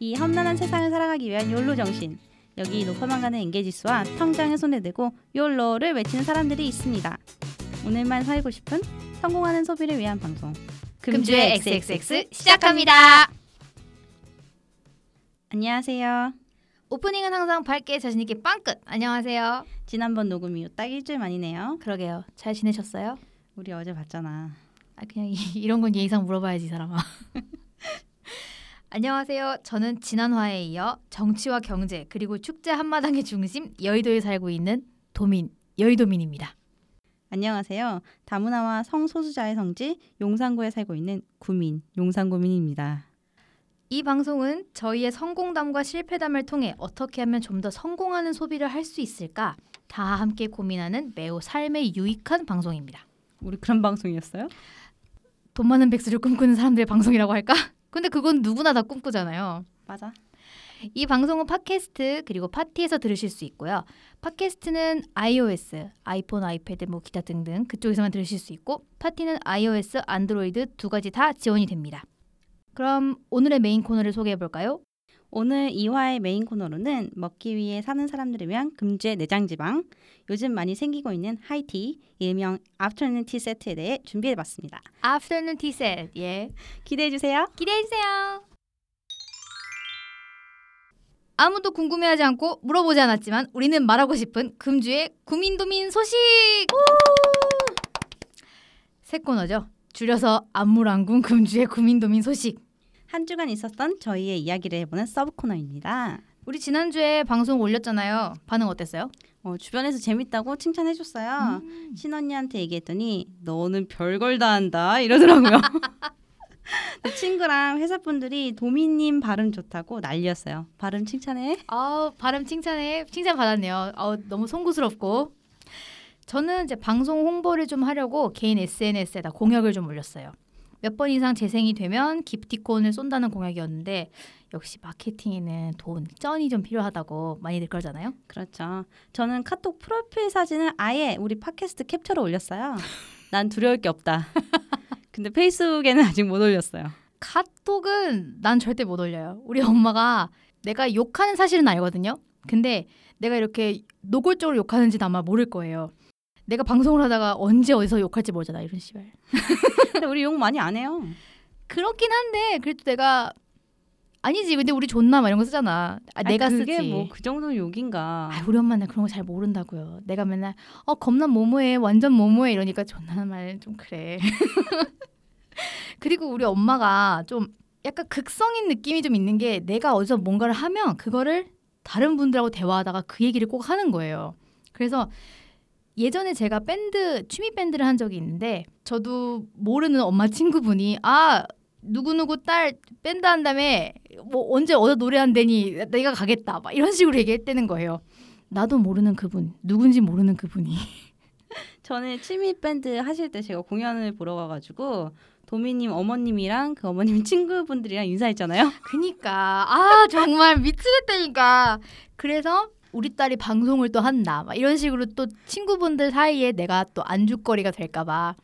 이 험난한 세상을 살아가기 위한 욜로 정신. 여기 높아만 가는 엔게지수와 통장에 손에 대고 욜로를 외치는 사람들이 있습니다. 오늘만 살고 싶은 성공하는 소비를 위한 방송. 금주의 XXX 시작합니다. 안녕하세요. 오프닝은 항상 밝게 자신 있게 빵끝. 안녕하세요. 지난번 녹음 이후 딱 일주일 만이네요. 그러게요. 잘 지내셨어요? 우리 어제 봤잖아. 아 그냥 이, 런건 예의상 물어봐야지 이 사람아. 안녕하세요. 저는 지난화에 이어 정치와 경제 그리고 축제 한마당의 중심 여의도에 살고 있는 도민 여의도민입니다. 안녕하세요. 다문화와 성소수자의 성지 용산구에 살고 있는 구민 용산구민입니다. 이 방송은 저희의 성공담과 실패담을 통해 어떻게 하면 좀 더 성공하는 소비를 할 수 있을까 다 함께 고민하는 매우 삶에 유익한 방송입니다. 우리 그런 방송이었어요? 돈 많은 백수를 꿈꾸는 사람들의 방송이라고 할까? 근데 그건 누구나 다 꿈꾸잖아요. 맞아. 이 방송은 팟캐스트 그리고 팟티에서 들으실 수 있고요. 팟캐스트는 iOS, 아이폰, 아이패드 뭐 기타 등등 그쪽에서만 들으실 수 있고 팟티는 iOS, 안드로이드 두 가지 다 지원이 됩니다. 그럼 오늘의 메인 코너를 소개해 볼까요? 오늘 2화의 메인 코너로는 먹기 위해 사는 사람들을 위한 금주의 내장지방, 요즘 많이 생기고 있는 high tea, 일명 afternoon tea 세트에 대해 준비해봤습니다. Afternoon Tea Set. 예. 기대해주세요. 기대해 주세요. 아무도 궁금해하지 않고 물어보지 않았지만 우리는 말하고 싶은 금주의 구민도민 소식. 새 코너죠. 줄여서 안물안궁 금주의 구민도민 소식. 한 주간 있었던 저희의 이야기를 해보는 sub 코너입니다. 우리 지난주에 방송 올렸잖아요. 반응 어땠어요? 어, 주변에서 재밌다고 칭찬해줬어요. 신언니한테 얘기했더니 너는 별걸 다 한다 이러더라고요. 그 친구랑 회사 분들이 도미님 발음 좋다고 난리였어요. 발음 칭찬해. 아 발음 칭찬해 칭찬 받았네요. 아 너무 송구스럽고 저는 이제 방송 홍보를 좀 하려고 개인 SNS에다 공약을 좀 올렸어요. 몇 번 이상 재생이 되면 기프티콘을 쏜다는 공약이었는데 역시 마케팅에는 돈 쩐이 좀 필요하다고 많이들 그러잖아요. 그렇죠. 저는 카톡 프로필 사진을 아예 우리 팟캐스트 캡처로 올렸어요. 난 두려울 게 없다. 근데 페이스북에는 아직 못 올렸어요. 카톡은 난 절대 못 올려요. 우리 엄마가 내가 욕하는 사실은 알거든요. 근데 내가 이렇게 노골적으로 욕하는지는 아마 모를 거예요. 내가 방송을 하다가 언제 어디서 욕할지 모르잖아 이런 씨발. 근데 우리 욕 많이 안 해요. 그렇긴 한데 그래도 내가 아니지 근데 우리 존나 막 이런 거 쓰잖아. 아, 아니, 내가 그게 쓰지. 뭐 그 정도 욕인가. 아, 우리 엄마는 그런 거 잘 모른다고요. 내가 맨날 어 겁나 뭐뭐해 완전 뭐뭐해 이러니까 존나 말 좀 그래. 그리고 우리 엄마가 좀 약간 극성인 느낌이 좀 있는 게 내가 어디서 뭔가를 하면 그거를 다른 분들하고 대화하다가 그 얘기를 꼭 하는 거예요. 그래서 예전에 제가 밴드 취미 밴드를 한 적이 있는데 저도 모르는 엄마 친구분이 아 누구누구 딸 밴드 한다며 뭐 언제 어디 노래한다니? 내가 가겠다. 막 이런 식으로 얘기했다는 거예요. 나도 모르는 그분 누군지 모르는 그분이. 전에 취미 밴드 하실 때 제가 공연을 보러 가가지고 도미님 어머님이랑 그 어머님 친구분들이랑 인사했잖아요. 그니까. 아 정말 미치겠다니까. 그래서 우리 딸이 방송을 또 한다 막 이런 식으로 또 친구분들 사이에 내가 또 안주거리가 될까봐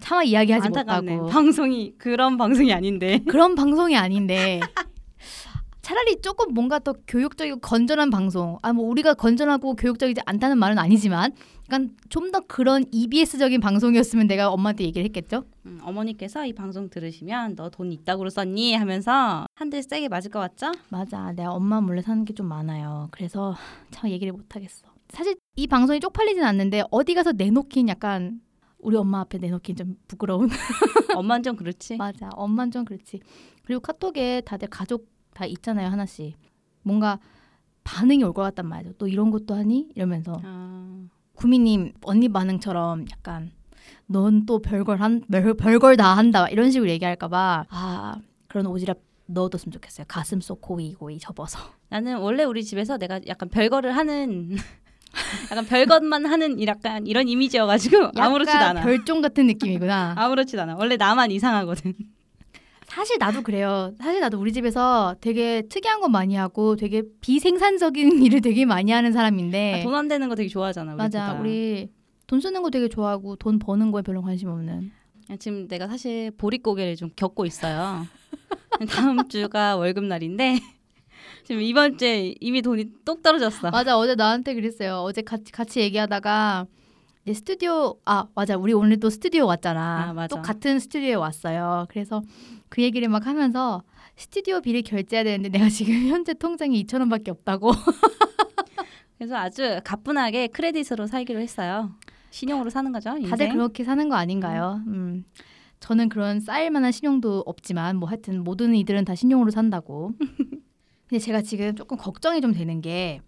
차마 이야기하지 안타깝네. 못하고 방송이 그런 방송이 아닌데. 그런 방송이 아닌데 차라리 조금 뭔가 더 교육적이고 건전한 방송 아 뭐 우리가 건전하고 교육적이지 않다는 말은 아니지만 약간 좀 더 그런 EBS적인 방송이었으면 내가 엄마한테 얘기를 했겠죠? 음, 어머니께서 이 방송 들으시면 너돈 이따구로 썼니? 하면서 한 대 세게 맞을 것 같죠? 맞아. 내가 엄마 몰래 사는 게 좀 많아요. 그래서 참 얘기를 못 하겠어. 사실 이 방송이 쪽팔리진 않는데 어디 가서 내놓긴 약간 우리 엄마 앞에 내놓긴 좀 부끄러운. 엄마는 좀 그렇지. 맞아. 엄마는 좀 그렇지. 그리고 카톡에 다들 가족 다 있잖아요 하나씩. 뭔가 반응이 올 것 같단 말이죠. 또 이런 것도 하니? 이러면서. 아, 구미님 언니 반응처럼 약간 넌 또 별걸 한 별, 별걸 다 한다. 이런 식으로 얘기할까봐. 아 그런 오지랖 넣어뒀으면 좋겠어요. 가슴 속 고이 고이 접어서. 나는 원래 우리 집에서 내가 약간 별거를 하는 약간 별것만 하는 이- 약간 이런 이미지여가지고 아무렇지도 않아. 별종 같은 느낌이구나. 아무렇지도 않아. 원래 나만 이상하거든. 사실 나도 그래요 사실 나도 우리 집에서 되게 특이한 거 많이 하고 되게 비생산적인 일을 되게 많이 하는 사람인데 돈안 되는 거 되게 좋아하잖아. 우리 네. 맞아 둘 다. 우리 돈 쓰는 거 되게 좋아하고 돈 버는 거에 별로 관심 없는 야, 지금 내가 사실 보릿고개를 좀 겪고 있어요. 다음 주가 월급 날인데 지금 이번 주에 이미 돈이 똑 떨어졌어. 맞아 어제 나한테 그랬어요. 어제 같이 같이 얘기하다가 이제 스튜디오 아 맞아 우리 오늘 또 스튜디오 왔잖아. 아, 맞아. 또 같은 스튜디오에 왔어요. 그래서 그 얘기를 막 하면서 스튜디오 비를 결제해야 되는데 내가 지금 현재 통장에 2천 원밖에 없다고. 그래서 아주 가뿐하게 크레딧으로 살기로 했어요. 신용으로 사는 거죠. 인생. 다들 그렇게 사는 거 아닌가요? 음. 저는 그런 쌓일 만한 신용도 없지만 뭐 하여튼 모든 이들은 다 신용으로 산다고. 근데 제가 지금 조금 걱정이 좀 되는 게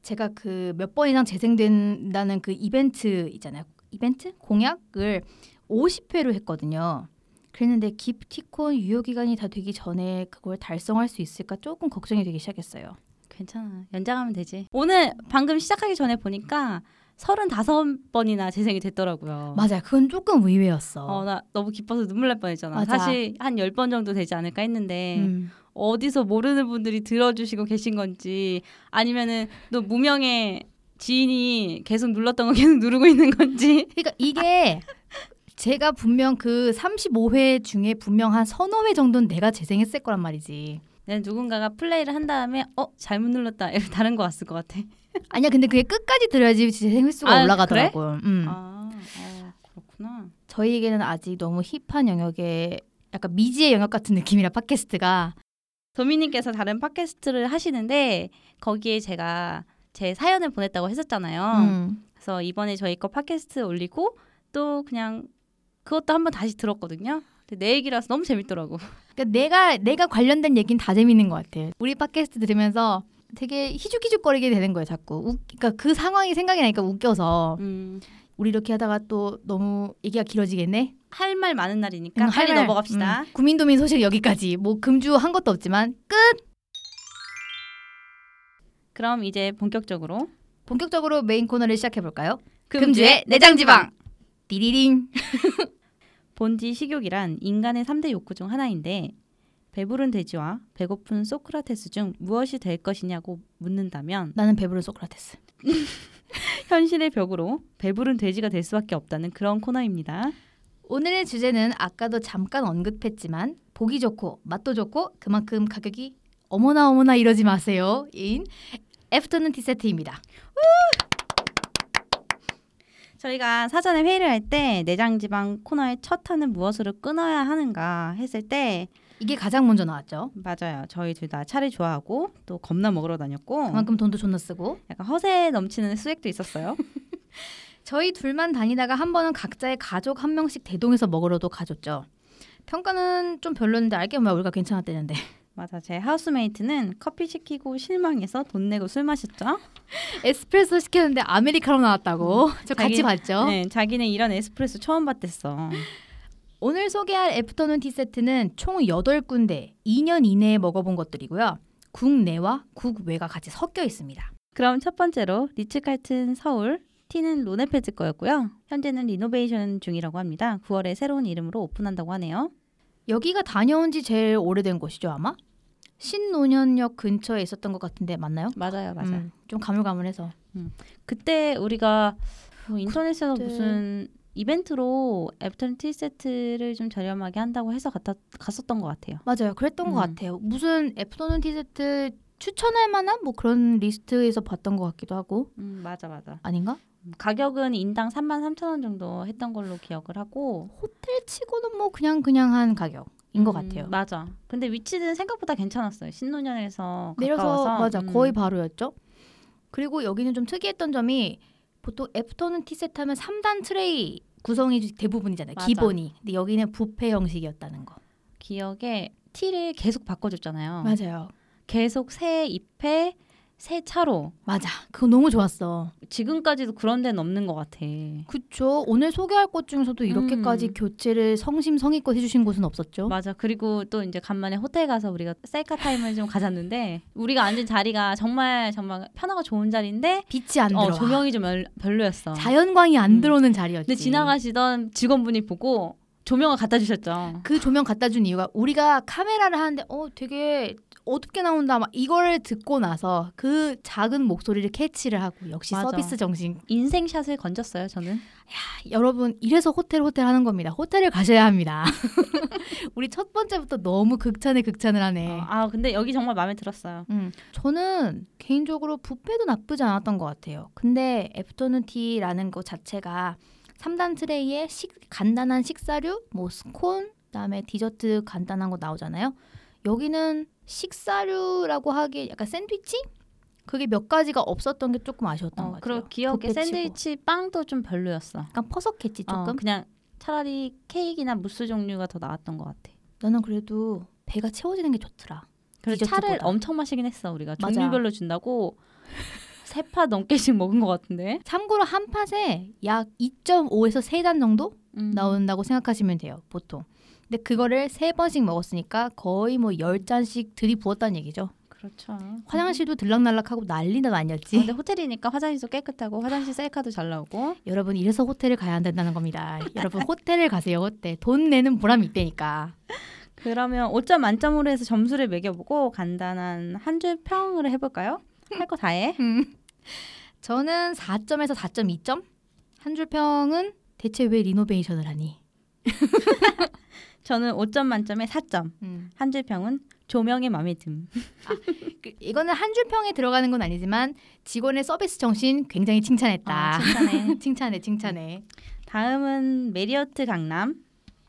제가 그 몇 번 이상 재생된다는 그 이벤트 있잖아요. 이벤트 공약을 50회로 했거든요. 그랬는데 기프티콘 유효 기간이 다 되기 전에 그걸 달성할 수 있을까 조금 걱정이 되기 시작했어요. 괜찮아. 연장하면 되지. 오늘 방금 시작하기 전에 보니까 35번이나 재생이 됐더라고요. 맞아요. 그건 조금 의외였어. 어, 나 너무 기뻐서 눈물 날 뻔했잖아. 맞아. 사실 한 10번 정도 되지 않을까 했는데 음. 어디서 모르는 분들이 들어주시고 계신 건지 아니면은 또 무명의 지인이 계속 눌렀던 거 계속 누르고 있는 건지 그러니까 이게 제가 분명 그 35회 중에 분명 한 서너 회 정도는 내가 재생했을 거란 말이지. 난 누군가가 플레이를 한 다음에 어 잘못 눌렀다 이렇게 다른 거 왔을 것 같아. 아니야, 근데 그게 끝까지 들어야지 재생 횟수가 아, 올라가더라고요. 음. 아, 어, 그렇구나. 저희에게는 아직 너무 힙한 영역에 약간 미지의 영역 같은 느낌이라 팟캐스트가 도미님께서 다른 팟캐스트를 하시는데 거기에 제가 제 사연을 보냈다고 했었잖아요. 음. 그래서 이번에 저희 거 팟캐스트 올리고 또 그냥 그것도 한번 다시 들었거든요. 근데 내 얘기라서 너무 재밌더라고. 그러니까 내가 내가 관련된 얘기는 다 재밌는 것 같아. 우리 팟캐스트 들으면서 되게 희죽희죽거리게 되는 거예요, 자꾸. 웃, 그러니까 그 상황이 생각이 나니까 웃겨서 음, 우리 이렇게 하다가 또 너무 얘기가 길어지겠네. 할 말 많은 날이니까 음, 빨리 할 말. 넘어갑시다. 음, 구민도민 소식 여기까지. 뭐 금주 한 것도 없지만 끝. 그럼 이제 본격적으로 본격적으로 메인 코너를 시작해 볼까요? 금주의 내장지방. 띠리링. 본디 식욕이란 인간의 3대 욕구 중 하나인데 배부른 돼지와 배고픈 소크라테스 중 무엇이 될 것이냐고 묻는다면 나는 배부른 소크라테스. 현실의 벽으로 배부른 돼지가 될 수밖에 없다는 그런 코너입니다. 오늘의 주제는 아까도 잠깐 언급했지만 보기 좋고 맛도 좋고 그만큼 가격이 어머나 어머나 이러지 마세요. 인 애프터눈 티 세트입니다. 저희가 사전에 회의를 할 때 내장 지방 코너의 첫 탄은 무엇으로 끊어야 하는가 했을 때 이게 가장 먼저 나왔죠. 맞아요. 저희 둘 다 차를 좋아하고 또 겁나 먹으러 다녔고 그만큼 돈도 존나 쓰고 약간 허세 넘치는 수액도 있었어요. 저희 둘만 다니다가 한 번은 각자의 가족 한 명씩 대동해서 먹으러도 가줬죠. 평가는 좀 별로였는데 알게 보면 우리가 괜찮았대는데 맞아. 제 housemate는 커피 시키고 실망해서 돈 내고 술 마셨죠. 에스프레소 시켰는데 아메리카노 나왔다고 저 같이 자기- 봤죠. 네, 자기는 이런 에스프레소 처음 봤댔어. 오늘 소개할 afternoon tea 세트는 총 8군데 2년 이내에 먹어본 것들이고요. 국내와 국외가 같이 섞여 있습니다. 그럼 첫 번째로 리츠칼튼 서울 티는 로네펠트 거였고요. 현재는 renovation 중이라고 합니다. 9월에 새로운 이름으로 오픈한다고 하네요. 여기가 다녀온 지 제일 오래된 곳이죠 아마? 신논현역 근처에 있었던 것 같은데 맞나요? 맞아요, 맞아요. 음, 좀 가물가물해서 그때 우리가 뭐 인터넷에서 그때- 무슨 이벤트로 afternoon tea 세트를 좀 저렴하게 한다고 해서 갔다, 갔었던 것 같아요. 맞아요 그랬던 것 음. 같아요 무슨 afternoon tea 세트 추천할 만한 뭐 그런 리스트에서 봤던 것 같기도 하고 음, 맞아, 맞아. 아닌가? 음, 가격은 인당 3만 3천 원 정도 했던 걸로 기억을 하고 호텔 치고는 뭐 그냥 그냥 한 가격 인 것 음, 같아요 맞아. 근데 위치는 생각보다 괜찮았어요. 신논현에서 내려서 맞아 음. 거의 바로였죠. 그리고 여기는 좀 특이했던 점이 보통 afternoon tea 세트 하면 3단 트레이 구성이 대부분이잖아요. 맞아. 기본이. 근데 여기는 뷔페 형식이었다는 거. 기억에 티를 계속 바꿔줬잖아요. 맞아요. 계속 새 잎에 새 차로. 맞아. 그거 너무 좋았어. 지금까지도 그런 데는 없는 것 같아. 그쵸. 오늘 소개할 곳 중에서도 이렇게까지 음. 교체를 성심성의껏 해주신 곳은 없었죠. 맞아. 그리고 또 이제 간만에 호텔 가서 우리가 셀카 타임을 좀 가졌는데 우리가 앉은 자리가 정말 정말 편하고 좋은 자리인데 빛이 안 어, 들어와. 조명이 좀 별- 별로였어. 자연광이 안 음. 들어오는 자리였지. 근데 지나가시던 직원분이 보고 조명을 갖다 주셨죠. 그 조명 갖다 준 이유가 우리가 카메라를 하는데 어 되게 어둡게 나온다 막 이거를 듣고 나서 그 작은 목소리를 캐치를 하고 역시 맞아. 서비스 정신 인생샷을 건졌어요 저는. 여러분 이래서 호텔 호텔 하는 겁니다 호텔을 가셔야 합니다 우리 첫 번째부터 너무 극찬에 극찬을 하네 어, 아 근데 여기 정말 마음에 들었어요. 음, 저는 개인적으로 뷔페도 나쁘지 않았던 것 같아요. 근데 애프터눈 티라는 것 자체가 3단 tray에 식, 간단한 식사류, 뭐 스콘, 그다음에 디저트 간단한 거 나오잖아요. 여기는 식사류라고 하기 약간 샌드위치? 그게 몇 가지가 없었던 게 조금 아쉬웠던 어, 것 같아요. 그리고 귀엽게 뷔페치고. 샌드위치 빵도 좀 별로였어. 약간 퍼석했지 조금. 어, 그냥 차라리 케이크나 무스 종류가 더 나았던 것 같아. 나는 그래도 배가 채워지는 게 좋더라. 그래서 차를. 엄청 마시긴 했어 우리가 맞아. 종류별로 준다고 세 파 넘게씩 먹은 것 같은데. 참고로 한 팥에 약 2.5에서 3단 정도 음. 나온다고 생각하시면 돼요, 보통. 근데 그거를 세 번씩 먹었으니까 거의 뭐 열 잔씩 들이부었다는 얘기죠. 그렇죠. 화장실도 들락날락하고 난리도 어, 아니었지. 근데 호텔이니까 화장실도 깨끗하고 화장실 셀카도 잘 나오고 여러분 이래서 호텔을 가야 한다는 겁니다. 여러분 호텔을 가세요, 호텔. 돈 내는 보람이 있다니까. 그러면 5점 만점으로 해서 점수를 매겨보고 간단한 한 줄 평을 해볼까요? 할 거 다 해. 저는 4점에서 4.2점. 한 줄 평은 대체 왜 리노베이션을 하니? 저는 5점 만점에 4점. 한줄 평은 조명의 마음에 듦. 그, 이거는 한 줄 평에 들어가는 건 아니지만 직원의 서비스 정신 굉장히 칭찬했다. 아, 칭찬해. 칭찬해, 칭찬해. 다음은 메리어트 강남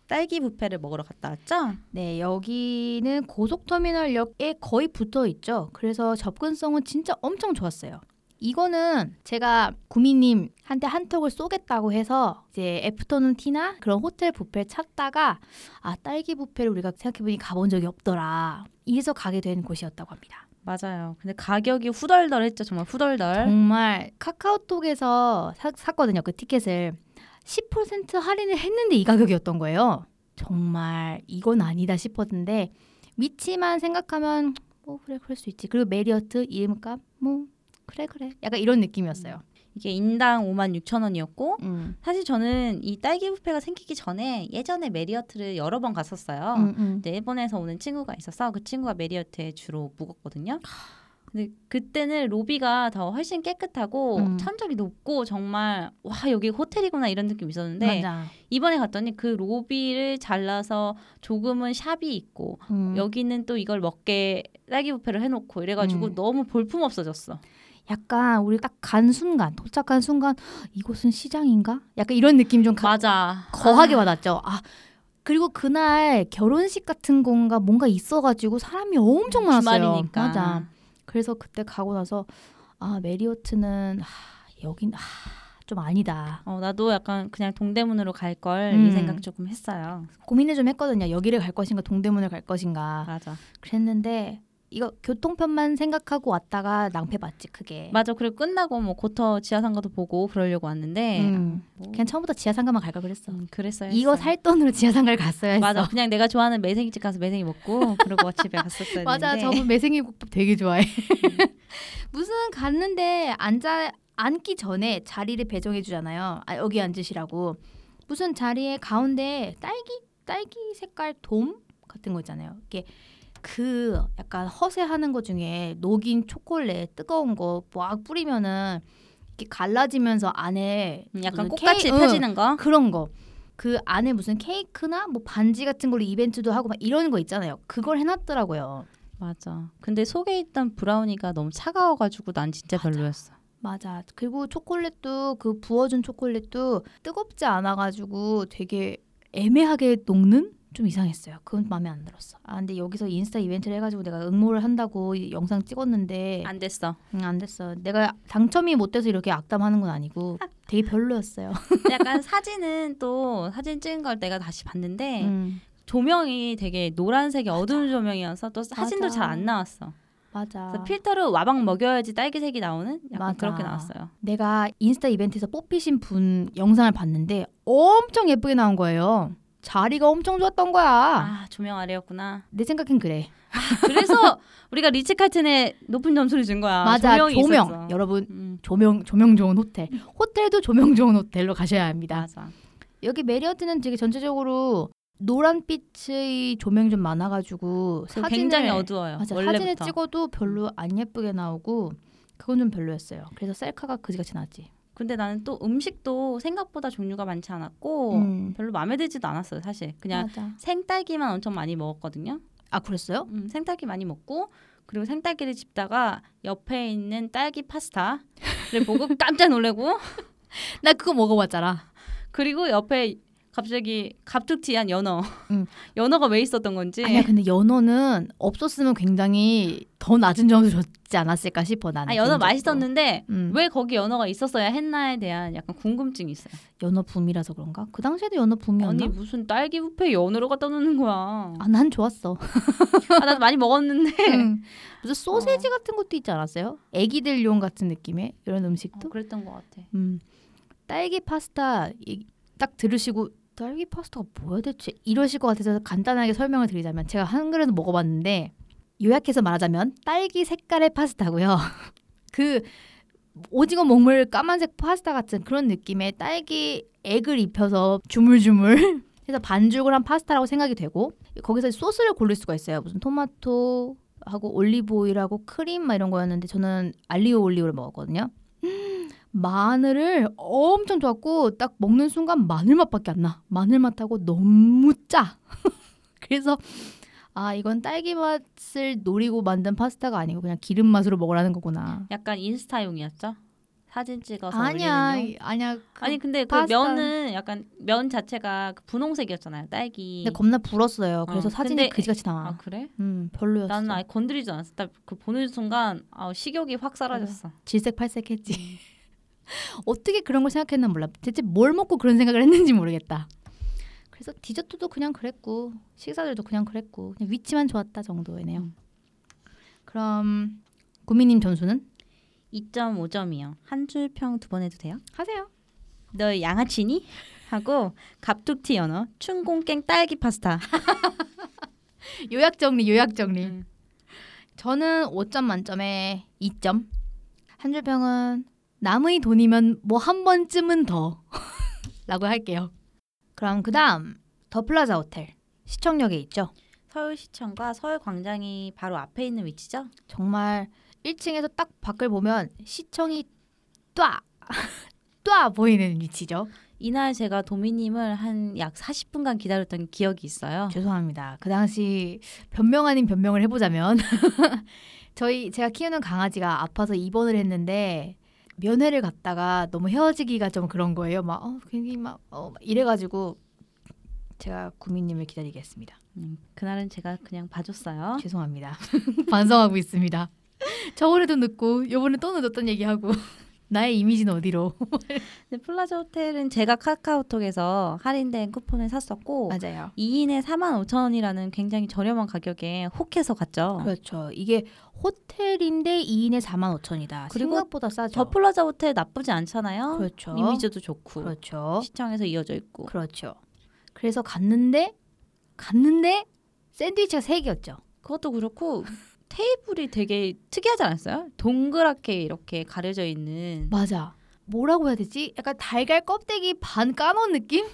딸기 뷔페를 먹으러 갔다 왔죠? 네, 여기는 고속터미널역에 거의 붙어 있죠. 그래서 접근성은 진짜 엄청 좋았어요. 이거는 제가 구미님한테 한턱을 쏘겠다고 해서 이제 애프터눈 티나 그런 호텔 뷔페를 찾다가 아 딸기 뷔페를 우리가 생각해보니 가본 적이 없더라. 이래서 가게 된 곳이었다고 합니다. 맞아요. 근데 가격이 후덜덜했죠. 정말 후덜덜. 정말 카카오톡에서 사, 샀거든요. 그 티켓을 10% 할인을 했는데 이 가격이었던 거예요. 정말 이건 아니다 싶었는데 위치만 생각하면 뭐 그래 그럴 수 있지. 그리고 메리어트 이름값 뭐 그래 그래. 약간 이런 느낌이었어요. 이게 인당 5만 6천 원이었고 음. 사실 저는 이 딸기 뷔페가 생기기 전에 예전에 메리어트를 여러 번 갔었어요. 음, 음. 근데 일본에서 오는 친구가 있어서 그 친구가 메리어트에 주로 묵었거든요. 근데 그때는 로비가 더 훨씬 깨끗하고 음. 천정이 높고 정말 와 여기 호텔이구나 이런 느낌이 있었는데 맞아. 이번에 갔더니 그 로비를 잘라서 조금은 shop이 있고 음. 여기는 또 이걸 먹게 딸기 뷔페를 해놓고 이래가지고 음. 너무 볼품 없어졌어. 약간 우리 딱 간 순간 도착한 순간 이곳은 시장인가? 약간 이런 느낌 좀 가, 맞아. 거하게 아, 받았죠. 아 그리고 그날 결혼식 같은 건가 뭔가 있어가지고 사람이 엄청 많았어요. 주말이니까. 맞아. 그래서 그때 가고 나서 아 메리어트는 아, 여긴 아, 좀 아니다. 어, 나도 약간 그냥 동대문으로 갈 걸이 음. 생각 조금 했어요. 고민을 좀 했거든요. 여기를 갈 것인가 동대문을 갈 것인가. 맞아. 그랬는데 이거 교통편만 생각하고 왔다가 낭패 봤지 크게. 맞아. 그리고 끝나고 뭐 고터 지하상가도 보고 그러려고 왔는데 음. 뭐, 그냥 처음부터 지하상가만 갈걸 그랬어. 음, 그랬어요. 이거 살 돈으로 지하상가를 갔어야 했어. 맞아. 그냥 내가 좋아하는 매생이집 가서 매생이 먹고 그러고 집에 갔었어야 맞아. 되는데. 저분 매생이 국밥 되게 좋아해. 무슨 갔는데 앉아 앉기 전에 자리를 배정해 주잖아요. 아, 여기 앉으시라고. 무슨 자리에 가운데 딸기 딸기 색깔 돔 같은 거 있잖아요. 이게 그 약간 허세하는 거 중에 녹인 초콜릿 뜨거운 거 막 뿌리면은 이렇게 갈라지면서 안에 음, 약간 꽃같이 케이- 응, 펴지는 거. 그런 거. 그 안에 무슨 케이크나 뭐 반지 같은 걸로 이벤트도 하고 막 이런 거 있잖아요. 그걸 해놨더라고요. 맞아. 근데 속에 있던 브라우니가 너무 차가워가지고 난 진짜 맞아. 별로였어. 맞아. 그리고 초콜릿도 그 부어준 초콜릿도 뜨겁지 않아가지고 되게 애매하게 녹는 좀 이상했어요. 그건 마음에 안 들었어. 아 근데 여기서 인스타 이벤트를 해가지고 내가 응모를 한다고 이 영상 찍었는데 안 됐어. 응, 안 됐어. 내가 당첨이 못 돼서 이렇게 악담하는 건 아니고 되게 별로였어요. 약간 사진은 또 사진 찍은 걸 내가 다시 봤는데 음, 조명이 되게 노란색이 어두운 조명이어서 또 사진도. 잘 안 나왔어. 맞아. 그래서 필터를 와방 먹여야지 딸기색이 나오는 약간 맞아. 그렇게 나왔어요. 내가 인스타 이벤트에서 뽑히신 분 영상을 봤는데 엄청 예쁘게 나온 거예요. 자리가 엄청 좋았던 거야. 아 조명 아래였구나. 내 생각엔 그래. 그래서 우리가 리치 칼튼에 높은 점수를 준 거야. 맞아. 조명이 조명. 있었어. 여러분 음, 조명 조명 좋은 호텔. 호텔도 조명 좋은 호텔로 가셔야 합니다. 맞아. 여기 메리어트는 되게 전체적으로 노란빛의 조명이 좀 많아가지고 사진을 굉장히 어두워요. 맞아 원래부터. 사진을 찍어도 별로 안 예쁘게 나오고 그건 좀 별로였어요. 그래서 셀카가 그지같이 나왔지. 근데 나는 또 음식도 생각보다 종류가 많지 않았고 음. 별로 마음에 들지도 않았어요. 사실 그냥 맞아. 생딸기만 엄청 많이 먹었거든요. 아 그랬어요? 음, 생딸기 많이 먹고 그리고 생딸기를 집다가 옆에 있는 딸기 파스타를 보고 깜짝 놀래고 나 그거 먹어봤잖아. 그리고 옆에 갑자기 갑툭튀한 연어. 음. 연어가 왜 있었던 건지. 아니야 근데 연어는 없었으면 굉장히 더 낮은 점수 줬지 않았을까 싶어 나는. 아, 연어 개인적으로. 맛있었는데 음. 왜 거기 연어가 있었어야 했나에 대한 약간 궁금증이 있어요. 연어 붐이라서 그런가? 그 당시에도 연어 붐이었나? 아니 무슨 딸기 뷔페에 연어를 갖다 놓는 거야. 아 난 좋았어. 아, 나도 많이 먹었는데. 응. 무슨 소세지 같은 것도 있지 않았어요? 애기들용 같은 느낌의 이런 어, 음식도. 그랬던 것 같아. 음. 딸기 파스타 이- 딱 들으시고 딸기 파스타가 뭐야 대체 이러실 것 같아서 간단하게 설명을 드리자면 제가 한글에서 먹어봤는데 요약해서 말하자면 딸기 색깔의 파스타고요. 그 오징어 먹물 까만색 파스타 같은 그런 느낌의 딸기 액을 입혀서 주물주물 해서 반죽을 한 파스타라고 생각이 되고 거기서 소스를 고를 수가 있어요. 무슨 토마토 하고 올리브 오일하고 크림 막 이런 거였는데 저는 알리오 올리오를 먹었거든요. 마늘을 엄청 좋았고 딱 먹는 순간 마늘 맛밖에 안 나. 마늘 맛하고 너무 짜. 그래서 아 이건 딸기 맛을 노리고 만든 파스타가 아니고 그냥 기름 맛으로 먹으라는 거구나. 약간 인스타용이었죠? 사진 찍어서 아니야 올리는 용? 아니야. 그, 아니 근데 그 파스타- 면은 약간 면 자체가 그 분홍색이었잖아요. 딸기. 근데 겁나 불었어요. 그래서 어, 사진이 근데- 그지같이 나와. 아 그래? 음 별로였어. 나는 아예 건드리지 않았어. 딱 그 보는 순간 아, 식욕이 확 사라졌어. 질색팔색했지. 어떻게 그런 걸 생각했나 몰라. 대체 뭘 먹고 그런 생각을 했는지 모르겠다. 그래서 디저트도 그냥 그랬고 식사들도 그냥 그랬고 그냥 위치만 좋았다 정도이네요. 음. 그럼 구미님 점수는 2.5점이요. 한 줄 평 두 번 해도 돼요? 하세요. 너 양아치니? 하고 갑툭튀 연어, 춘공깽 딸기 파스타. 요약 정리, 요약 정리. 음. 저는 5점 만점에 2점. 한 줄 평은 남의 돈이면 뭐 한 번쯤은 더 라고 할게요. 그럼 그다음 더 플라자 호텔 시청역에 있죠. 서울시청과 서울광장이 바로 앞에 있는 위치죠? 정말 1층에서 딱 밖을 보면 시청이 뚜아 뚜아 보이는 위치죠. 이날 제가 도미님을 한 약 40분간 기다렸던 기억이 있어요. 죄송합니다. 그 당시 변명 아닌 변명을 해보자면 저희 제가 키우는 강아지가 아파서 입원을 했는데 면회를 갔다가 너무 헤어지기가 좀 그런 거예요. 막 어, 괜히 막, 어, 막 이래가지고 제가 구미님을 기다리겠습니다. 음, 그날은 제가 그냥 봐줬어요. 죄송합니다. 반성하고 있습니다. 저번에도 늦고 요번에 또 늦었던 얘기하고 나의 이미지는 어디로? 근데 플라자 호텔은 제가 카카오톡에서 할인된 쿠폰을 샀었고 맞아요. 2인에 4만 5천 원이라는 굉장히 저렴한 가격에 혹해서 갔죠. 그렇죠. 이게 호텔인데 2인에 4만 5천이다. 그리고 생각보다 싸죠. 더 플라자 호텔 나쁘지 않잖아요. 그렇죠. 이미지도 좋고 그렇죠. 시청에서 이어져 있고 그렇죠. 그래서 갔는데 갔는데 샌드위치가 세 개였죠. 그것도 그렇고 테이블이 되게 특이하지 않았어요? 동그랗게 이렇게 가려져 있는 맞아. 뭐라고 해야 되지? 약간 달걀 껍데기 반 까놓은 느낌?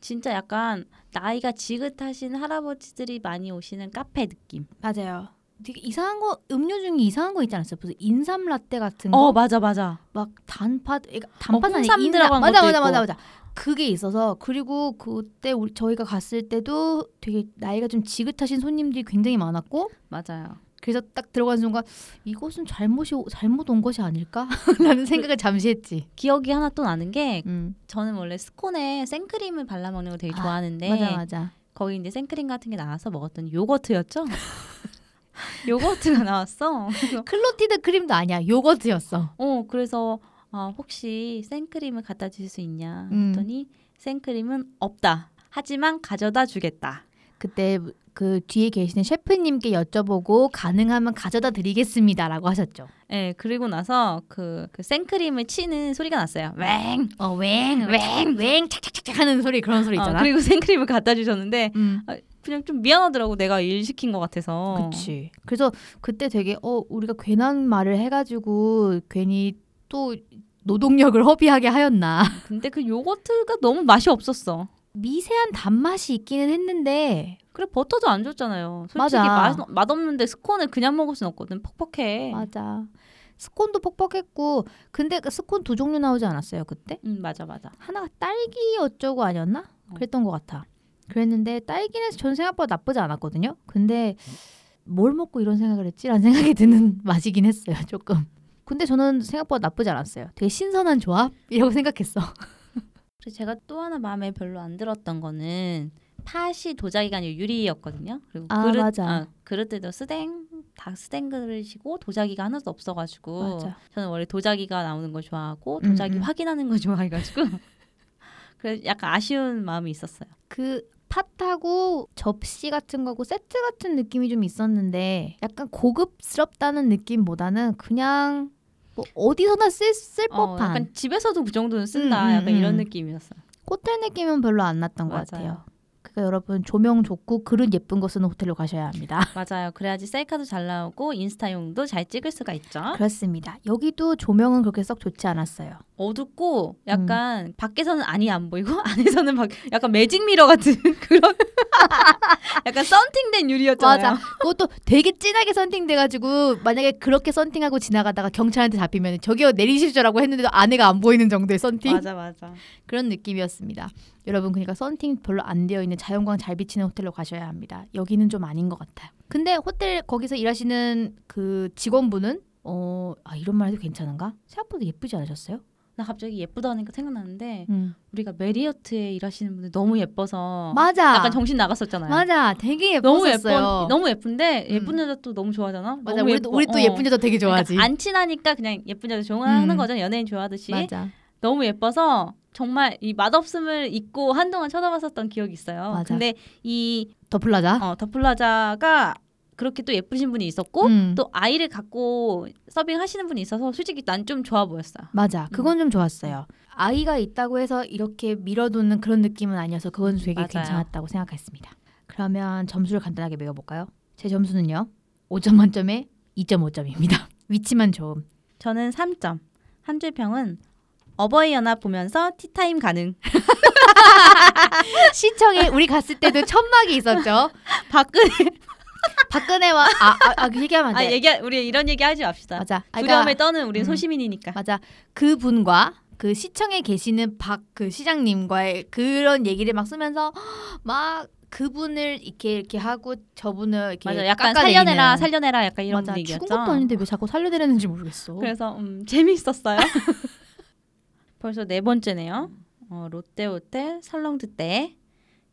진짜 약간 나이가 지긋하신 할아버지들이 많이 오시는 카페 느낌. 맞아요. 되게 이상한 거 음료 중에 이상한 거 있지 않았어요? 무슨 인삼 라떼 같은 거? 어 맞아 맞아. 막 단팥 그러니까 단팥 아니 홍삼 인삼 들어간 맞아 것도 맞아 있고. 맞아 맞아 그게 있어서 그리고 그때 우리 저희가 갔을 때도 되게 나이가 좀 지긋하신 손님들이 굉장히 많았고 맞아요. 그래서 딱 들어간 순간 이것은 잘못이 잘못 온 것이 아닐까라는 생각을 잠시 했지. 기억이 하나 또 나는 게 음. 저는 원래 스콘에 생크림을 발라 먹는 거 되게 아, 좋아하는데 맞아 맞아. 거기 이제 생크림 같은 게 나와서 먹었던 요거트였죠. 요거트가 나왔어. clotted cream도 아니야 요거트였어. 어 그래서 아, 혹시 생크림을 갖다 주실 수 있냐 음. 했더니 생크림은 없다. 하지만 가져다 주겠다. 그때 그 뒤에 계시는 셰프님께 여쭤보고 가능하면 가져다 드리겠습니다라고 하셨죠. 예, 그리고 나서 그, 그 생크림을 치는 소리가 났어요. 웽! 어, 웽, 웽, 웽, 착착착 하는 소리 그런 소리 어, 있잖아. 그리고 생크림을 갖다 주셨는데 음. 그냥 좀 미안하더라고. 내가 일 시킨 것 같아서. 그치. 그래서 그때 되게 어 우리가 괜한 말을 해가지고 괜히 또 노동력을 허비하게 하였나. 근데 그 요거트가 너무 맛이 없었어. 미세한 단맛이 있기는 했는데 그래 버터도 안 줬잖아요. 솔직히 맞아. 맛, 맛없는데 스콘을 그냥 먹을 순 없거든. 퍽퍽해. 맞아. 스콘도 퍽퍽했고 근데 그 스콘 두 종류 나오지 않았어요 그때? 음 맞아 맞아. 하나가 딸기 어쩌고 아니었나? 어. 그랬던 것 같아. 그랬는데 딸기는 전 생각보다 나쁘지 않았거든요. 근데 뭘 먹고 이런 생각을 했지라는 생각이 드는 맛이긴 했어요. 조금. 근데 저는 생각보다 나쁘지 않았어요. 되게 신선한 조합이라고 생각했어. 그래서 제가 또 하나 마음에 별로 안 들었던 거는 팥이 도자기가 아니고 유리였거든요. 그리고 아, 그릇 맞아. 아, 그릇들도 스댕 다 스댕 그릇이고 도자기가 하나도 없어가지고 맞아. 저는 원래 도자기가 나오는 거 좋아하고 음, 도자기 음. 확인하는 거 좋아해가지고 그래서 약간 아쉬운 마음이 있었어요. 그 팥하고 접시 같은 거고 세트 같은 느낌이 좀 있었는데 약간 고급스럽다는 느낌보다는 그냥 뭐 어디서나 쓸, 쓸 어, 법한 약간 집에서도 그 정도는 쓴다. 음, 음, 약간 이런 음. 느낌이었어요. 호텔 느낌은 별로 안 났던 것 맞아요. 같아요. 그러니까 여러분 조명 좋고 그릇 예쁜 거 쓰는 호텔로 가셔야 합니다. 맞아요. 그래야지 셀카도 잘 나오고 인스타용도 잘 찍을 수가 있죠. 그렇습니다. 여기도 조명은 그렇게 썩 좋지 않았어요. 어둡고 약간 밖에서는 안이 안 보이고 안에서는 막 약간 매직 미러 같은 그런 약간 썬팅된 유리였잖아요. 맞아. 그것도 되게 진하게 썬팅돼가지고 만약에 그렇게 썬팅하고 지나가다가 경찰한테 잡히면 저기요 내리십시오라고 했는데도 아내가 안 보이는 정도의 썬팅 맞아 맞아. 그런 느낌이었습니다. 여러분 그러니까 썬팅 별로 안 되어 있는 자연광 잘 비치는 호텔로 가셔야 합니다. 여기는 좀 아닌 것 같아요. 근데 호텔 거기서 일하시는 그 직원분은 어 아, 이런 말 해도 괜찮은가? 생각보다 예쁘지 않으셨어요? 나 갑자기 예쁘다니까 생각나는데 음. 우리가 메리어트에 일하시는 분들 너무 예뻐서 맞아. 약간 정신 나갔었잖아요. 맞아. 되게 너무 예뻤어요. 예뻐 너무 예쁜데 음. 예쁜 여자 또 너무 좋아하잖아. 맞아. 너무 우리도 예뻐. 우리 또 어. 예쁜 여자 되게 좋아하지. 그러니까 안 친하니까 그냥 예쁜 여자 좋아하는 음. 거죠. 연예인 좋아하듯이. 맞아. 너무 예뻐서 정말 이 맛없음을 잊고 한동안 쳐다봤었던 기억이 있어요. 맞아. 근데 이 더 플라자. 어, 더플라자가 그렇게 또 예쁘신 분이 있었고 음. 또 아이를 갖고 서빙하시는 분이 있어서 솔직히 난 좀 좋아 보였어요. 맞아. 그건 좀 좋았어요. 아이가 있다고 해서 이렇게 밀어두는 그런 느낌은 아니어서 그건 되게 맞아요. 괜찮았다고 생각했습니다. 그러면 점수를 간단하게 매겨볼까요? 제 점수는요. 5점 만점에 2.5점입니다. 위치만 좋음. 저는 3점. 한줄 평은 어버이 연합 보면서 티타임 가능. 시청에 우리 갔을 때도 천막이 있었죠. 박근혜 박근혜와 아, 아, 아, 그 얘기하면 안 아 돼. 얘기 우리 이런 얘기 하지 맙시다. 맞아. 아, 두려움에 그러니까, 떠는 우리 음. 소시민이니까. 맞아. 그 분과 그 시청에 계시는 박 그 시장님과의 그런 얘기를 막 쓰면서 막 그분을 이렇게 이렇게 하고 저분을 이렇게 맞아. 약간 깎아내리는. 살려내라 살려내라 약간 이런 맞아. 분위기였죠. 죽은 것도 아닌데 왜 자꾸 살려내려는지 모르겠어. 그래서 음, 재미있었어요. 벌써 네 번째네요. 어, 롯데 호텔 설렁드 때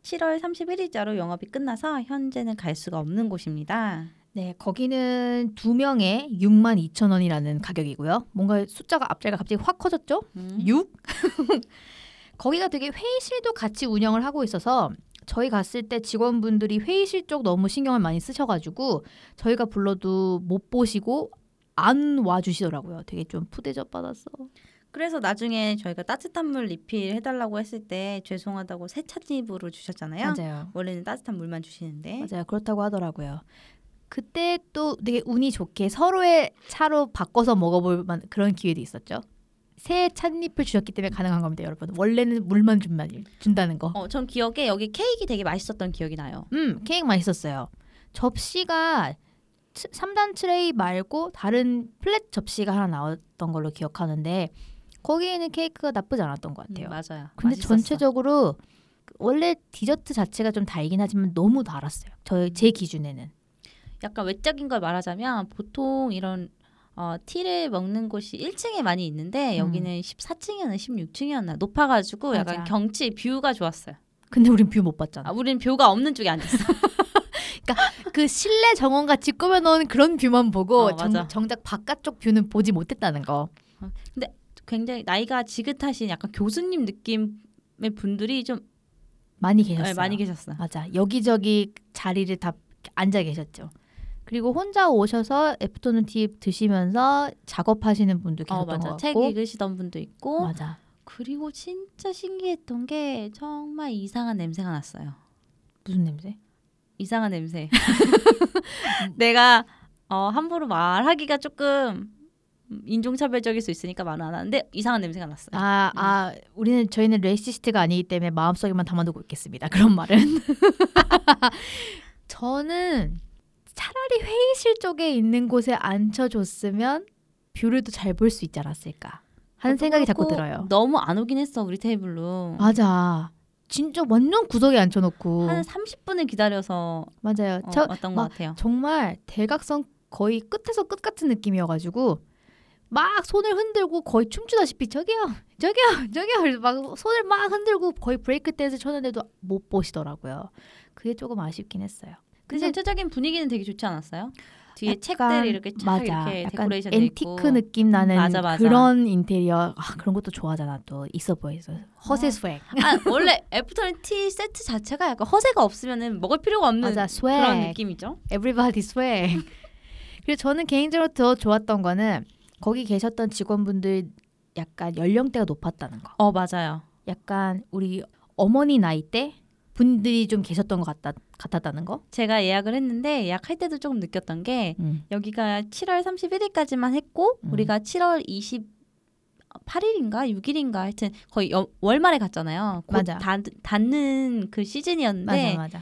7월 31일자로 영업이 끝나서 현재는 갈 수가 없는 곳입니다. 네, 거기는 두 명에 6만 2천 원이라는 가격이고요. 뭔가 숫자가 앞자리가 갑자기 확 커졌죠? 음. 6? 거기가 되게 회의실도 같이 운영을 하고 있어서 저희 갔을 때 직원분들이 회의실 쪽 너무 신경을 많이 쓰셔가지고 저희가 불러도 못 보시고 안 와주시더라고요. 되게 좀 푸대접 받았어. 그래서 나중에 저희가 따뜻한 물 리필 해달라고 했을 때 죄송하다고 새 찻입으로 주셨잖아요. 맞아요. 원래는 따뜻한 물만 주시는데 맞아요. 그렇다고 하더라고요. 그때 또 되게 운이 좋게 서로의 차로 바꿔서 먹어볼 만 그런 기회도 있었죠. 새 찻잎을 주셨기 때문에 가능한 겁니다, 여러분. 원래는 물만 준만 준다는 거. 어, 전 기억에 여기 케이크 되게 맛있었던 기억이 나요. 음, 케이크 맛있었어요. 접시가 3단 트레이 말고 다른 플랫 접시가 하나 나왔던 걸로 기억하는데 거기에 있는 케이크가 나쁘지 않았던 것 같아요. 음, 맞아요. 근데 맛있었어. 전체적으로 원래 디저트 자체가 좀 달긴 하지만 너무 달았어요. 저제 기준에는. 약간 외적인 걸 말하자면 보통 이런 어, tea를 먹는 곳이 1층에 많이 있는데 음. 여기는 14층이었나 16층이었나 높아가지고 약간 맞아. 경치 view가 좋았어요. 근데 우린 view 못 봤잖아. 아, 우린 view가 없는 쪽에 앉았어. 그 실내 정원 같이 꾸며놓은 그런 view만 보고 어. 정, 작 바깥쪽 view는 보지 못했다는 거. 굉장히 나이가 지긋하신 약간 교수님 느낌의 분들이 좀 많이 계셨어요. 네, 많이 계셨어. 맞아. 여기저기 자리를 다 앉아 계셨죠. 그리고 혼자 오셔서 afternoon tea 드시면서 작업하시는 분도 어 계셨던 것 맞아. 책. 읽으시던 분도 있고 맞아. 그리고 진짜 신기했던 게 정말 이상한 냄새가 났어요. 무슨 냄새? 이상한 냄새. 내가 어, 함부로 말하기가 조금 음, 인종차별적일 수 있으니까 말은 안 하는데 이상한 냄새가 났어요. 아, 아, 우리는 저희는 racist가 아니기 때문에 마음속에만 담아두고 있겠습니다. 그런 말은. 저는 차라리 회의실 쪽에 있는 곳에 앉혀줬으면 view를 더 잘 볼 수 있지 않았을까 하는 생각이 자꾸 들어요. 너무 안 오긴 했어 우리 테이블로. 맞아. 진짜 완전 구석에 앉혀놓고 한 30분을 기다려서 맞아요. 어, 저 왔던 막것 같아요. 정말 대각선 거의 끝에서 끝 같은 느낌이어가지고 막 손을 흔들고 거의 춤추다시피 저기요 저기요 저기요 그래서 막 손을 막 흔들고 거의 브레이크 댄스 쳤는데도 못 보시더라고요. 그게 조금 아쉽긴 했어요. 근데 전체적인 분위기는 되게 좋지 않았어요? 뒤에 책들이 이렇게 쫙 맞아. 이렇게 약간 데코레이션 앤티크 있고. 느낌 나는 맞아, 맞아. 그런 인테리어 아, 그런 것도 좋아하잖아 또 있어 보여서 허세 어. swag 아 원래 afternoon tea 세트 자체가 약간 허세가 없으면은 먹을 필요가 없는 맞아 swag 그런 느낌이죠. everybody swag. 그리고 저는 개인적으로 더 좋았던 거는 거기 계셨던 직원분들 약간 연령대가 높았다는 거. 어 맞아요. 약간 우리 어머니 나이대 분들이 좀 계셨던 것 같다, 같았다는 거. 제가 예약을 했는데 예약할 때도 조금 느꼈던 게 음. 여기가 7월 31일까지만 했고 음. 우리가 7월 28일인가 6일인가 하여튼 거의 여- 월말에 갔잖아요. 곧 맞아. 닫, 닫는 그 시즌이었는데 맞아 맞아.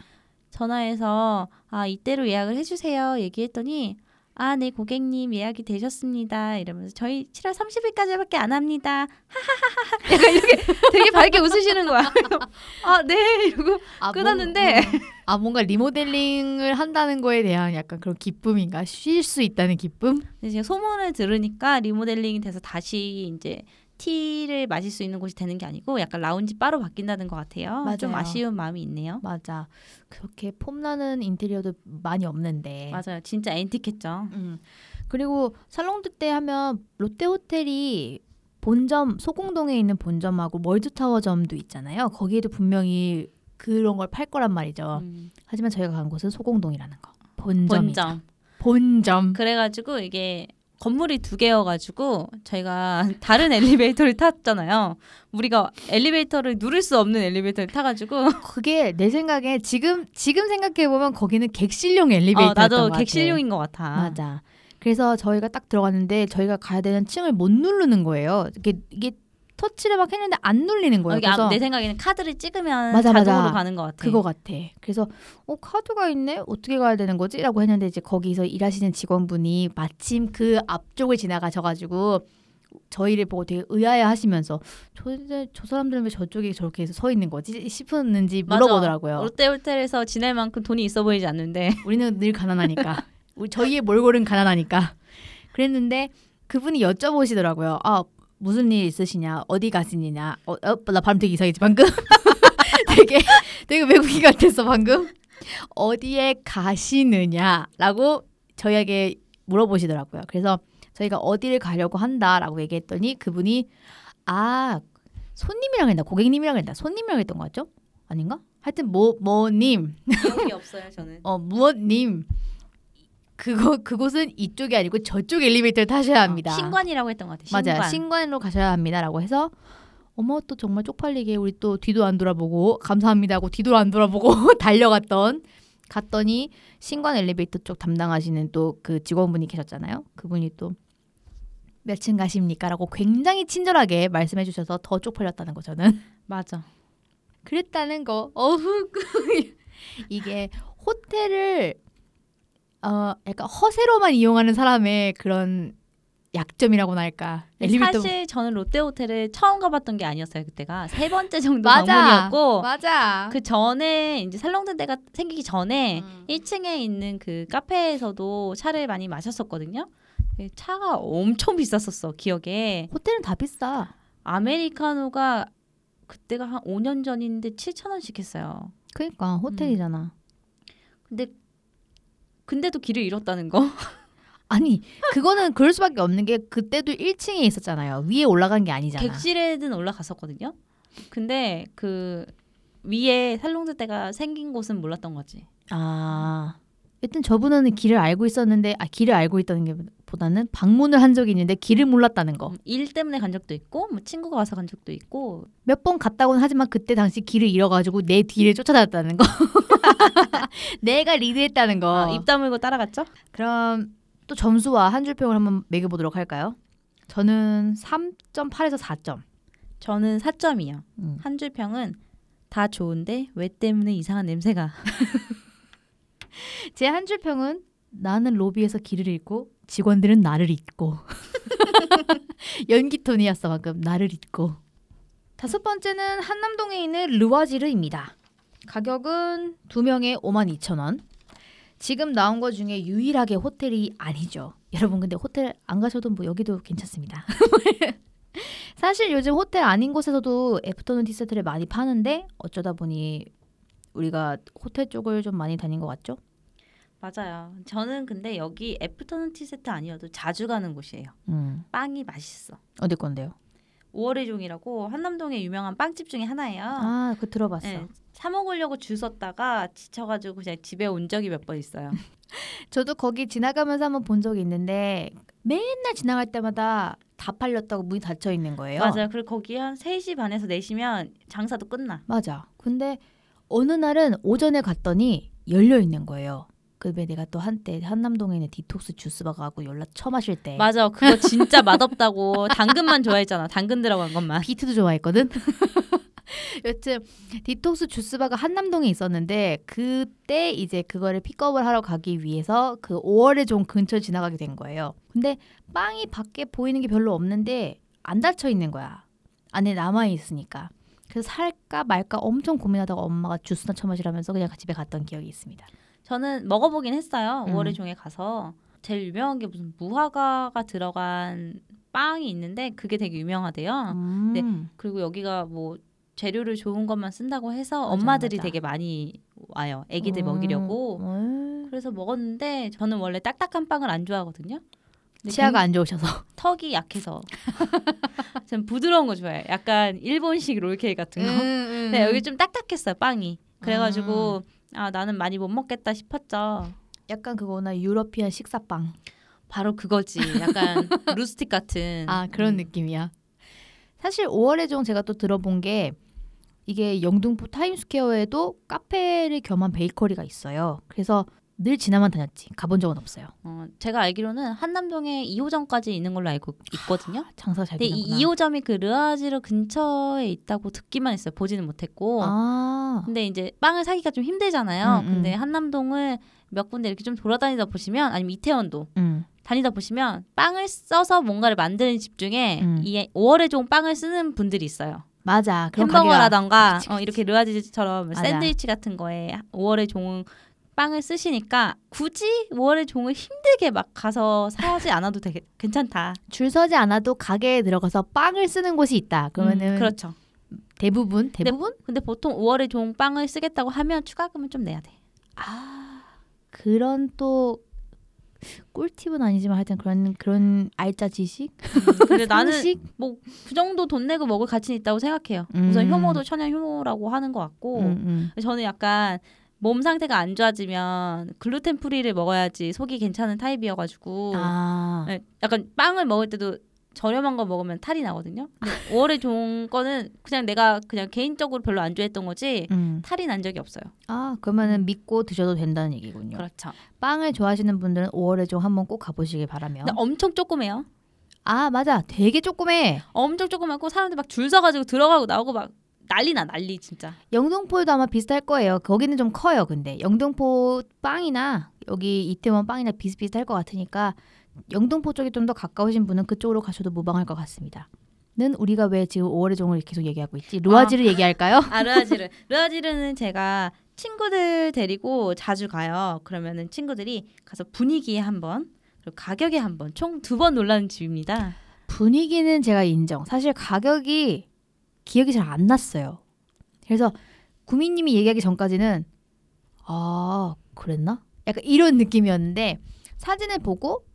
전화해서 아 이때로 예약을 해주세요 얘기했더니 아 네 고객님 예약이 되셨습니다 이러면서 저희 7월 30일까지밖에 안 합니다 하하하하 약간 이렇게 되게 밝게 웃으시는 거야 아 네 이러고 아, 끊었는데. 뭔- 아 뭔가 리모델링을 한다는 거에 대한 약간 그런 기쁨인가? 쉴 수 있다는 기쁨? 근데 제가 소문을 들으니까 리모델링이 돼서 다시 이제 티를 마실 수 있는 곳이 되는 게 아니고 약간 라운지 바로 바뀐다는 것 같아요 좀 맞아요. 아쉬운 마음이 있네요 맞아. 그렇게 폼나는 인테리어도 많이 없는데. 맞아요 진짜 앤틱했죠 음. 그리고 살롱드 때 하면 롯데 호텔이 본점 소공동에 있는 본점하고 월드타워점도 있잖아요. 거기에도 분명히 그런 걸 팔 거란 말이죠. 음, 하지만 저희가 간 곳은 소공동이라는 거. 본점이죠. 본점 본점. 그래가지고 이게 건물이 두 개여가지고 저희가 다른 엘리베이터를 탔잖아요. 우리가 엘리베이터를 누를 수 없는 엘리베이터를 타가지고 그게 내 생각에 지금 지금 생각해 보면 거기는 객실용 엘리베이터였던 어, 나도. 객실용인 것 같아. 맞아. 그래서 저희가 딱 들어갔는데 저희가 가야 되는 층을 못 누르는 거예요. 이게 이게 터치를 막 했는데 안 눌리는 어, 거예요. 이게 그래서 아, 내 생각에는 카드를 찍으면 맞아, 자동으로 맞아. 가는 것 같아. 그거 같아. 그래서 어 카드가 있네. 어떻게 가야 되는 거지?라고 했는데 이제 거기서 일하시는 직원분이 마침 그 앞쪽을 지나가셔가지고 저희를 보고 되게 의아해 하시면서 저, 저 사람들은 왜 저쪽에 저렇게 해서 서 있는 거지 싶었는지. 물어보더라고요. 롯데 호텔에서 지낼 만큼 돈이 있어 보이지 않는데 우리는 늘 가난하니까. 우리 저희의 몰골은 가난하니까. 그랬는데 그분이 여쭤보시더라고요. 아 무슨 일 있으시냐? 어디 가시느냐? 어, 어, 나 발음 되게 이상했지 방금. 되게 되게 외국인 같았어 방금. 어디에 가시느냐라고 저희에게 물어보시더라고요. 그래서 저희가 어디를 가려고 한다라고 얘기했더니 그분이 아 손님이랑 했나 고객님이랑 했나 손님이랑 했던 거 같죠? 아닌가? 하여튼 뭐 뭐님 기억이 없어요 저는. 어 무엇님 그거 그곳은 이쪽이 아니고 저쪽 엘리베이터를 타셔야 합니다. 어, 신관이라고 했던 것 같아. 신관. 맞아요. 신관으로 가셔야 합니다라고 해서 어머 또 정말 쪽팔리게 우리 또 뒤도 안 돌아보고 감사합니다 하고 뒤도 안 돌아보고 달려갔던 갔더니 신관 엘리베이터 쪽 담당하시는 또 그 직원분이 계셨잖아요. 그분이 또 몇 층 가십니까라고 굉장히 친절하게 말씀해 주셔서 더 쪽팔렸다는 거 저는. 맞아. 그랬다는 거. 어후 이게 호텔을 어 약간 허세로만 이용하는 사람의 그런 약점이라고나 할까. 엘리베이터 사실 저는 롯데 호텔을 처음 가봤던 게 아니었어요 그때가 세 번째 정도 맞아. 방문이었고 맞아. 그 전에 이제 살롱드 때가 생기기 전에 음. 1층에 있는 그 카페에서도 차를 많이 마셨었거든요. 그 차가 엄청 비쌌었어 기억에 호텔은 다 비싸. 아메리카노가 그때가 한 5년 전인데 7천 원씩 했어요. 그러니까 호텔이잖아. 근데 근데도 길을 잃었다는 거. 아니 그거는 그럴 수밖에 없는 게 그때도 1층에 있었잖아요. 위에 올라간 게 아니잖아. 객실에는 올라갔었거든요. 근데 그 위에 살롱드 때가 생긴 곳은 몰랐던 거지. 아. 여튼 저분은 길을 알고 있었는데 아 길을 알고 있다는 게 보다는 방문을 한 적이 있는데 길을 몰랐다는 거. 음, 일 때문에 간 적도 있고 뭐 친구가 와서 간 적도 있고 몇 번 갔다고는 하지만 그때 당시 길을 잃어가지고 내 뒤를 쫓아다녔다는 거. 내가 리드했다는 거. 아, 입 다물고 따라갔죠. 그럼 또 점수와 한 줄평을 한번 매겨보도록 할까요? 저는 3.8에서 4점. 저는 4점이요. 음. 한 줄 평은 다 좋은데 왜 때문에 이상한 냄새가. 제 한 줄 평은 나는 로비에서 길을 잃고 직원들은 나를 잊고 연기 톤이었어 방금 나를 잊고 다섯 번째는 한남동에 있는 르와지르입니다. 가격은 두 명에 5만 2천 원. 지금 나온 것 중에 유일하게 호텔이 아니죠. 여러분 근데 호텔 안 가셔도 뭐 여기도 괜찮습니다. 사실 요즘 호텔 아닌 곳에서도 애프터눈 티세트를 많이 파는데 어쩌다 보니 우리가 호텔 쪽을 좀 많이 다닌 것 같죠? 맞아요. 저는 근데 여기 애프터눈 티 세트 아니어도 자주 가는 곳이에요. 음. 빵이 맛있어. 어디 건데요? 5월의 종이라고 한남동에 유명한 빵집 중에 하나예요. 아, 그거 들어봤어. 네, 사 먹으려고 줄 섰다가 지쳐가지고 그냥 집에 온 적이 몇 번 있어요. 저도 거기 지나가면서 한번 본 적이 있는데 맨날 지나갈 때마다 다 팔렸다고 문이 닫혀 있는 거예요. 맞아요. 그리고 거기 한 3시 반에서 4시면 장사도 끝나. 맞아. 근데 어느 날은 오전에 갔더니 열려 있는 거예요. 그때 내가 또 한때 한남동에 있는 디톡스 주스바가하고 연락 처음 하실 때 맞아. 그거 진짜 맛없다고 당근만 좋아했잖아. 당근 들어간 것만. 비트도 좋아했거든. 여튼 디톡스 주스바가 한남동에 있었는데 그때 이제 그거를 픽업을 하러 가기 위해서 그 5월의 종 근처 지나가게 된 거예요. 근데 빵이 밖에 보이는 게 별로 없는데 안 닫혀 있는 거야. 안에 남아 있으니까. 그래서 살까 말까 엄청 고민하다가 엄마가 주스나 처마시라면서 그냥 집에 갔던 기억이 있습니다. 저는 먹어보긴 했어요. 음. 5월의 종에 가서 제일 유명한 게 무슨 무화과가 들어간 빵이 있는데 그게 되게 유명하대요. 음. 그리고 여기가 뭐 재료를 좋은 것만 쓴다고 해서 맞아, 엄마들이 맞아. 되게 많이 와요. 애기들 음. 먹이려고. 음. 그래서 먹었는데 저는 원래 딱딱한 빵을 안 좋아하거든요. 근데 치아가 안 좋으셔서. 턱이 약해서 전 부드러운 거 좋아해요. 약간 일본식 롤케이크 같은 거. 음. 네, 여기 좀 딱딱했어요 빵이. 그래가지고 아 나는 많이 못 먹겠다 싶었죠. 약간 그거나 European 식사빵. 바로 그거지. 약간 rustic 같은. 아 그런 음. 느낌이야. 사실 5월의 종 제가 또 들어본 게 이게 영등포 타임스퀘어에도 카페를 겸한 베이커리가 있어요. 그래서 늘 지나만 다녔지 가본 적은 없어요. 어, 제가 알기로는 한남동에 2호점까지 있는 걸로 알고 있거든요. 장사가 잘 근데 되는구나. 이 2호점이 그 르아지르 근처에 있다고 듣기만 했어요. 보지는 못했고. 아 근데 이제 빵을 사기가 좀 힘들잖아요. 음, 음. 근데 한남동을 몇 군데 이렇게 좀 돌아다니다 보시면 아니면 이태원도 음. 다니다 보시면 빵을 써서 뭔가를 만드는 집 중에 음. 이 5월에 종 빵을 쓰는 분들이 있어요. 맞아. 그런 가게가 햄버거라던가 그치, 어, 이렇게 르아지처럼. 샌드위치 같은 거에 5월의 종 빵을 쓰시니까 굳이 5월의 종을 힘들게 막 가서 사지 않아도 되게 괜찮다. 줄 서지 않아도 가게에 들어가서 빵을 쓰는 곳이 있다. 그러면은 음, 그렇죠. 대부분 대부분 근데 보통 5월에 종 빵을 쓰겠다고 하면 추가금을 좀 내야 돼. 아 그런 또 꿀팁은 아니지만 하여튼 그런 그런 알짜 지식. 근데 나는? 뭐 그 정도 돈 내고 먹을 가치는 있다고 생각해요. 우선 음. 효모도 천연 효모라고 하는 것 같고 음, 음. 저는 약간 몸 상태가 안 좋아지면 글루텐 프리를 먹어야지 속이 괜찮은 타입이어가지고 아 네, 약간 빵을 먹을 때도 저렴한 거 먹으면 탈이 나거든요. 근데 5월에 좋은 거는 그냥 내가 그냥 개인적으로 별로 안 좋아했던 거지 음. 탈이 난 적이 없어요. 아 그러면은 믿고 드셔도 된다는 얘기군요. 그렇죠. 빵을 좋아하시는 분들은 5월에 좀 한번 꼭 가보시길 바라며. 근데 엄청 조그매요. 아 맞아, 되게 조그매. 엄청 조그맣고 사람들 막 줄 서가지고 들어가고 나오고 막 난리나 난리 진짜. 영등포에도 아마 비슷할 거예요. 거기는 좀 커요. 근데 영등포 빵이나 여기 이태원 빵이나 비슷비슷할 것 같으니까 영등포 쪽이 좀 더 가까우신 분은 그쪽으로 가셔도 무방할 것 같습니다. 는 우리가 왜 지금 5월의 종을 계속 얘기하고 있지? 루아지를 얘기할까요? 아 르아지르. 르아지르는 제가 친구들 데리고 자주 가요. 그러면은 친구들이 가서 분위기에 한번 그리고 가격에 한번 총 두 번 놀라는 집입니다. 분위기는 제가 인정. 사실 가격이 기억이 잘 안 났어요. 그래서 구미님이 얘기하기 전까지는 아 그랬나? 약간 이런 느낌이었는데 사진을 보고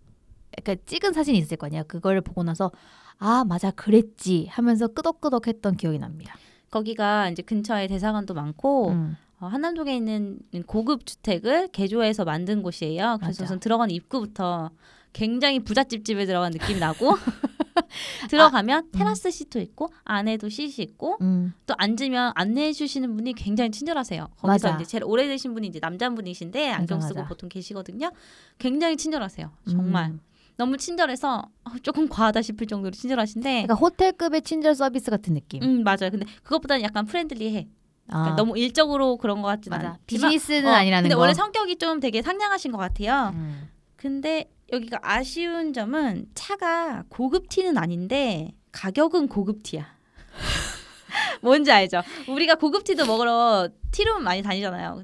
약간 찍은 사진이 있을 거 아니야. 그걸 보고 나서 아 맞아 그랬지 하면서 끄덕끄덕했던 기억이 납니다. 거기가 이제 근처에 대사관도 많고 음. 어, 한남동에 있는 고급 주택을 개조해서 만든 곳이에요. 그래서. 우선 들어가는 입구부터 굉장히 부잣집 집에 들어간 느낌이 나고 들어가면 테라스 시트 있고 안에도 씻이 있고 음. 또 앉으면 안내해 주시는 분이 굉장히 친절하세요. 거기서 맞아. 이제 제일 오래되신 분이 이제 남자분이신데 안경 맞아, 쓰고 맞아. 보통 계시거든요. 굉장히 친절하세요. 정말. 음. 너무 친절해서 어, 조금 과하다 싶을 정도로 친절하신데 그러니까 호텔급의 친절 서비스 같은 느낌. 음 맞아요. 근데 그것보다는 약간 프렌들리해. 그러니까 아, 너무 일적으로 그런 것. 않지만 비즈니스는 어, 아니라는 근데 거. 원래 성격이 좀 되게 상냥하신 것 같아요. 음. 근데 여기가 아쉬운 점은 차가 고급 티는 아닌데 가격은 고급 티야. 뭔지 알죠? 우리가 고급 티도 먹으러 티룸 많이 다니잖아요.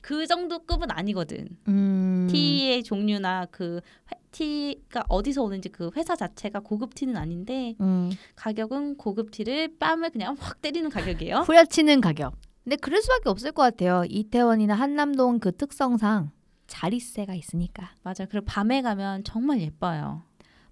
그 정도 급은 아니거든. 음. 티의 종류나 그 회- 티가 어디서 오는지 그 회사 자체가 고급 티는 아닌데 음. 가격은 고급 티를 뺨을 그냥 확 때리는 가격이에요. 후려치는 가격. 근데 그럴 수밖에 없을 것 같아요. 이태원이나 한남동 그 특성상 자리세가 있으니까. 맞아요. 그리고 밤에 가면 정말 예뻐요.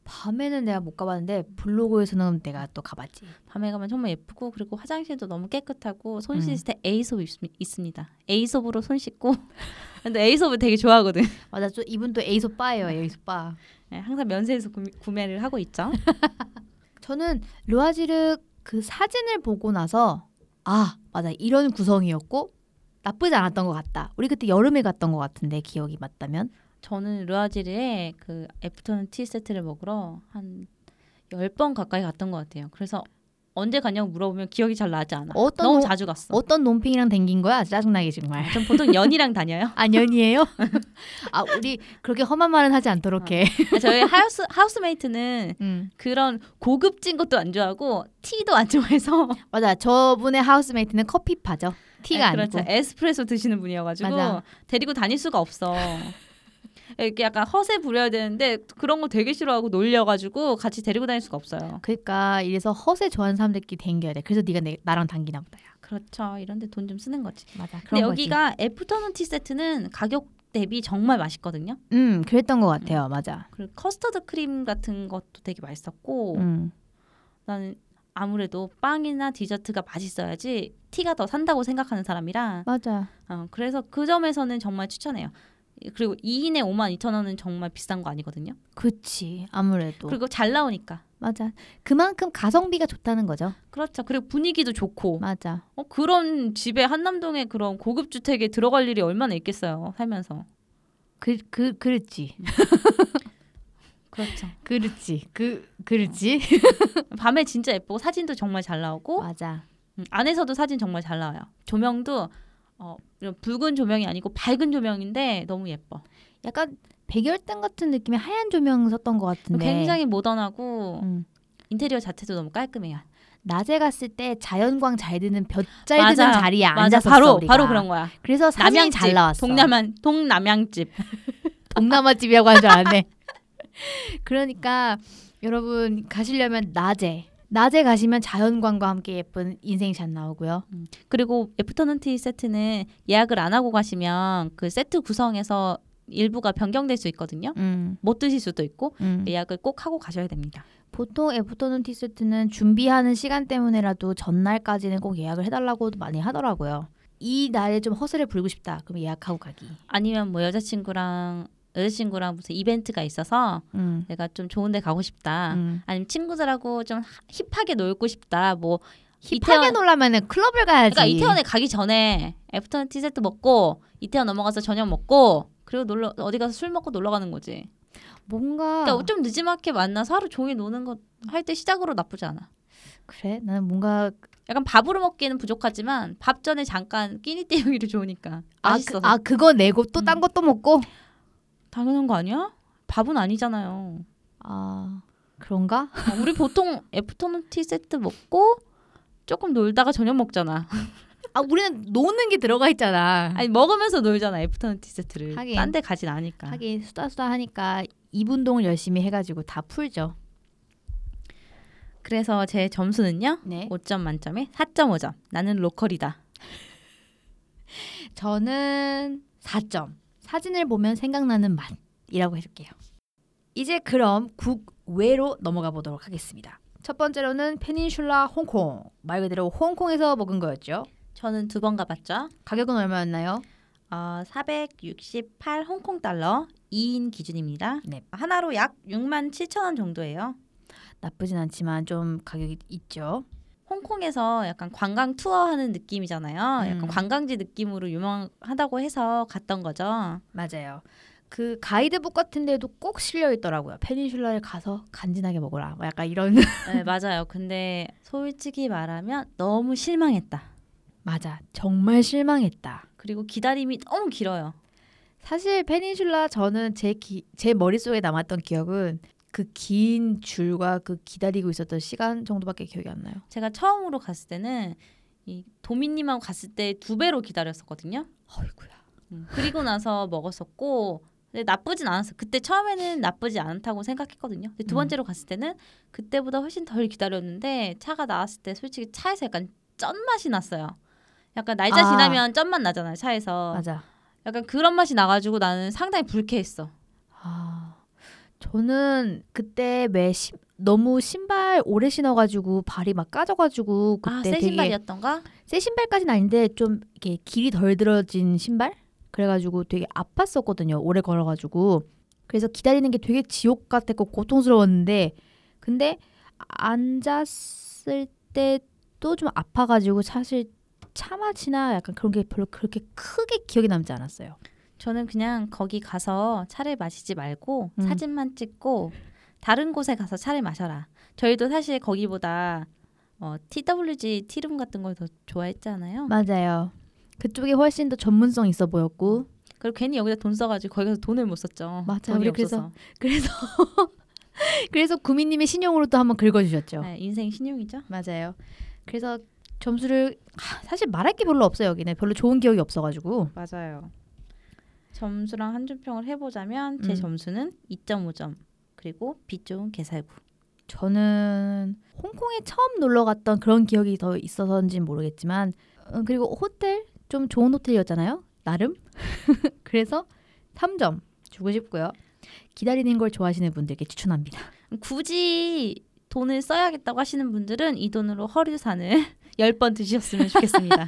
밤에는 내가 못 가봤는데 블로그에서는 내가 또 가봤지. 밤에 가면 정말 예쁘고 그리고 화장실도 너무 깨끗하고 손 씻을 음. 때 에이솝 있, 있습니다. 에이솝으로 손 씻고 근데 에이솝을 되게 좋아하거든. 맞아, 이분 또 에이소 바예요, 에이소 바. 네, 항상 면세에서 구매, 구매 를 하고 있죠. 저는 르와지르 그 사진을 보고 나서 아 맞아 이런 구성이었고 나쁘지 않았던 것 같다. 우리 그때 여름에 갔던 것 같은데 기억이 맞다면 저는 르아지르에 그 afternoon tea 세트를 먹으러 한 10번 가까이 갔던 것 같아요. 그래서 언제 갔냐고 물어보면 기억이 잘 나지 않아. 어떤 너무 노- 자주 갔어. 어떤 놈팽이랑 댕긴 거야? 짜증나게 정말. 전 보통 년이랑 다녀요. 아 년이에요? 아 우리 그렇게 험한 말은 하지 않도록 해. 저희 house housemate는 음. 그런 고급진 것도 안 좋아하고 tea도 안 좋아해서 맞아 저분의 housemate는 커피파죠. tea가 네, 그렇죠. 아니고. 에스프레소 드시는 분이어가지고 맞아. 데리고 다닐 수가 없어. 이렇게 약간 허세 부려야 되는데 그런 거 되게 싫어하고 놀려가지고 같이 데리고 다닐 수가 없어요. 그러니까 이래서 허세 좋아하는 사람들끼리 댕겨야 돼. 그래서 네가 내, 나랑 댕기나 보다야. 그렇죠. 이런데 돈 좀 쓰는 거지. 맞아. 근데 그런 거지. 여기가 afternoon tea 세트는 가격 대비 정말 맛있거든요. 음 그랬던 것 같아요. 맞아. 그리고 커스터드 크림 같은 것도 되게 맛있었고 음. 나는 아무래도 빵이나 디저트가 맛있어야지 티가 더 산다고 생각하는 사람이라 맞아. 어, 그래서 그 점에서는 정말 추천해요. 그리고 2인에 5만 2천 원은 정말 비싼 거 아니거든요. 그치 아무래도 그리고 잘 나오니까. 맞아. 그만큼 가성비가 좋다는 거죠. 그렇죠. 그리고 분위기도 좋고. 맞아. 어, 그런 집에 한남동에 그런 고급 주택에 들어갈 일이 얼마나 있겠어요. 살면서. 그 그 그렇지. 그렇죠. 그렇지. 그 그렇지. 밤에 진짜 예쁘고 사진도 정말 잘 나오고 맞아. 음, 안에서도 사진 정말 잘 나와요. 조명도 어, 이런 붉은 조명이 아니고 밝은 조명인데 너무 예뻐. 약간 백열등 같은 느낌의 하얀 조명 썼던 것 같은데. 굉장히 모던하고 음. 인테리어 자체도 너무 깔끔해요. 낮에 갔을 때 자연광 잘 드는 볕 잘. 드는 자리에 앉았었어 바로 우리가. 바로 그런 거야. 그래서 남양집 잘 나왔어. 동남안 동남양집. 동남아 집이라고 한 줄 알았네. 그러니까 여러분 가시려면 낮에 낮에 가시면 자연광과 함께 예쁜 인생샷 나오고요. 그리고 afternoon tea 세트는 예약을 안 하고 가시면 그 세트 구성에서 일부가 변경될 수 있거든요. 음, 못 드실 수도 있고 음. 예약을 꼭 하고 가셔야 됩니다. 보통 afternoon tea 세트는 준비하는 시간 때문에라도 전날까지는 꼭 예약을 해달라고 많이 하더라고요. 이 날에 좀 허세를 부리고 싶다. 그럼 예약하고 가기. 아니면 뭐 여자친구랑 여자친구랑 무슨 이벤트가 있어서 음, 내가 좀 좋은데 가고 싶다. 음. 아니면 친구들하고 좀 하- 힙하게 놀고 싶다. 뭐 힙하게 이태원- 놀라면은 클럽을 가야지. 그러니까 이태원에 가기 전에 애프터눈 티 세트 먹고 이태원 넘어가서 저녁 먹고 그리고 놀러 어디 가서 술 먹고 놀러 가는 거지. 뭔가 그러니까 좀 늦지막하게 만나서 하루 종일 노는 거 할 때 시작으로 나쁘지 않아. 그래 나는 뭔가 약간 밥으로 먹기에는 부족하지만 밥 전에 잠깐 끼니 때우기도 좋으니까 아, 그, 맛있어서 아 그거 내고 또딴 음. 것도 먹고 당연한 거 아니야? 밥은 아니잖아요. 아 그런가? 어, 우리 보통 애프터눈 티 세트 먹고 조금 놀다가 저녁 먹잖아. 아 우리는 노는 게 들어가 있잖아. 아니 먹으면서 놀잖아 애프터눈 티 세트를. 하긴. 딴 데 가진 않으니까. 하긴 수다 수다 하니까 이분동을 열심히 해가지고 다 풀죠. 그래서 제 점수는요. 네. 5점 만점에 4.5점. 나는 로컬이다. 저는 4점. 사진을 보면 생각나는 맛이라고 해줄게요. 이제 그럼 국외로 넘어가 보도록 하겠습니다. 첫 번째로는 페닌슐라 홍콩. 말 그대로 홍콩에서 먹은 거였죠. 저는 두 번 가봤죠. 가격은 얼마였나요? 어, 468 홍콩 달러 2인 기준입니다. 네. 하나로 약 6만 7천 원 정도예요. 나쁘진 않지만 좀 가격이 있죠. 홍콩에서 약간 관광 투어 하는 느낌이잖아요. 음. 약간 관광지 느낌으로 유명하다고 해서 갔던 거죠. 맞아요. 그 가이드북 같은 데도 꼭 실려 있더라고요. 페닌슐라를 가서 간지나게 먹어라. 뭐 약간 이런 네, 맞아요. 근데 솔직히 말하면 너무 실망했다. 맞아. 정말 실망했다. 그리고 기다림이 너무 길어요. 사실 페닌슐라 저는 제, 기, 제 머릿속에 남았던 기억은 그 긴 줄과 그 기다리고 있었던 시간 정도밖에 기억이 안 나요. 제가 처음으로 갔을 때는 이 도미님하고 갔을 때 두 배로 기다렸었거든요. 어이구야. 음, 그리고 나서 먹었었고 근데 나쁘진 않았어. 그때 처음에는 나쁘지 않다고 생각했거든요. 근데 두 음. 번째로 갔을 때는 그때보다 훨씬 덜 기다렸는데 차가 나왔을 때 솔직히 차에서 약간 쩐 맛이 났어요. 약간 날짜 아. 지나면 쩐맛 나잖아요 차에서. 맞아. 약간 그런 맛이 나가지고 나는 상당히 불쾌했어. 아, 저는 그때 매 시, 너무 신발 오래 신어가지고 발이 막 까져가지고 그때 아, 새 되게 신발이었던가? 새 신발까지는 아닌데 좀 이렇게 길이 덜 들어진 신발? 그래가지고 되게 아팠었거든요 오래 걸어가지고. 그래서 기다리는 게 되게 지옥 같았고 고통스러웠는데 근데 앉았을 때도 좀 아파가지고 사실 차 맛이나 약간 그런 게 별로 그렇게 크게 기억이 남지 않았어요 저는 그냥 거기 가서 차를 마시지 말고 음. 사진만 찍고 다른 곳에 가서 차를 마셔라. 저희도 사실 거기보다 어, TWG 티룸 같은 걸 더 좋아했잖아요. 맞아요 그쪽이 훨씬 더 전문성 있어 보였고 그리고 괜히 여기다 돈 써가지고 거기 가서 돈을 못 썼죠. 맞아요. 우리 없어서. 그래서 그래서 구미님의 신용으로 또 한번 긁어주셨죠. 네, 인생 신용이죠. 맞아요. 그래서 점수를 하, 사실 말할 게 별로 없어요 여기는 별로 좋은 기억이 없어가지고 맞아요. 점수랑 한 줄 평을 해보자면 제 음. 점수는 2.5점 그리고 빛 좋은 개살구. 저는 홍콩에 처음 놀러 갔던 그런 기억이 더 있어서인지 는 모르겠지만 음, 그리고 호텔 좀 좋은 호텔이었잖아요 나름 그래서 3점 주고 싶고요 기다리는 걸 좋아하시는 분들께 추천합니다 굳이 돈을 써야겠다고 하시는 분들은 이 돈으로 허류 산을 10번 드셨으면 좋겠습니다.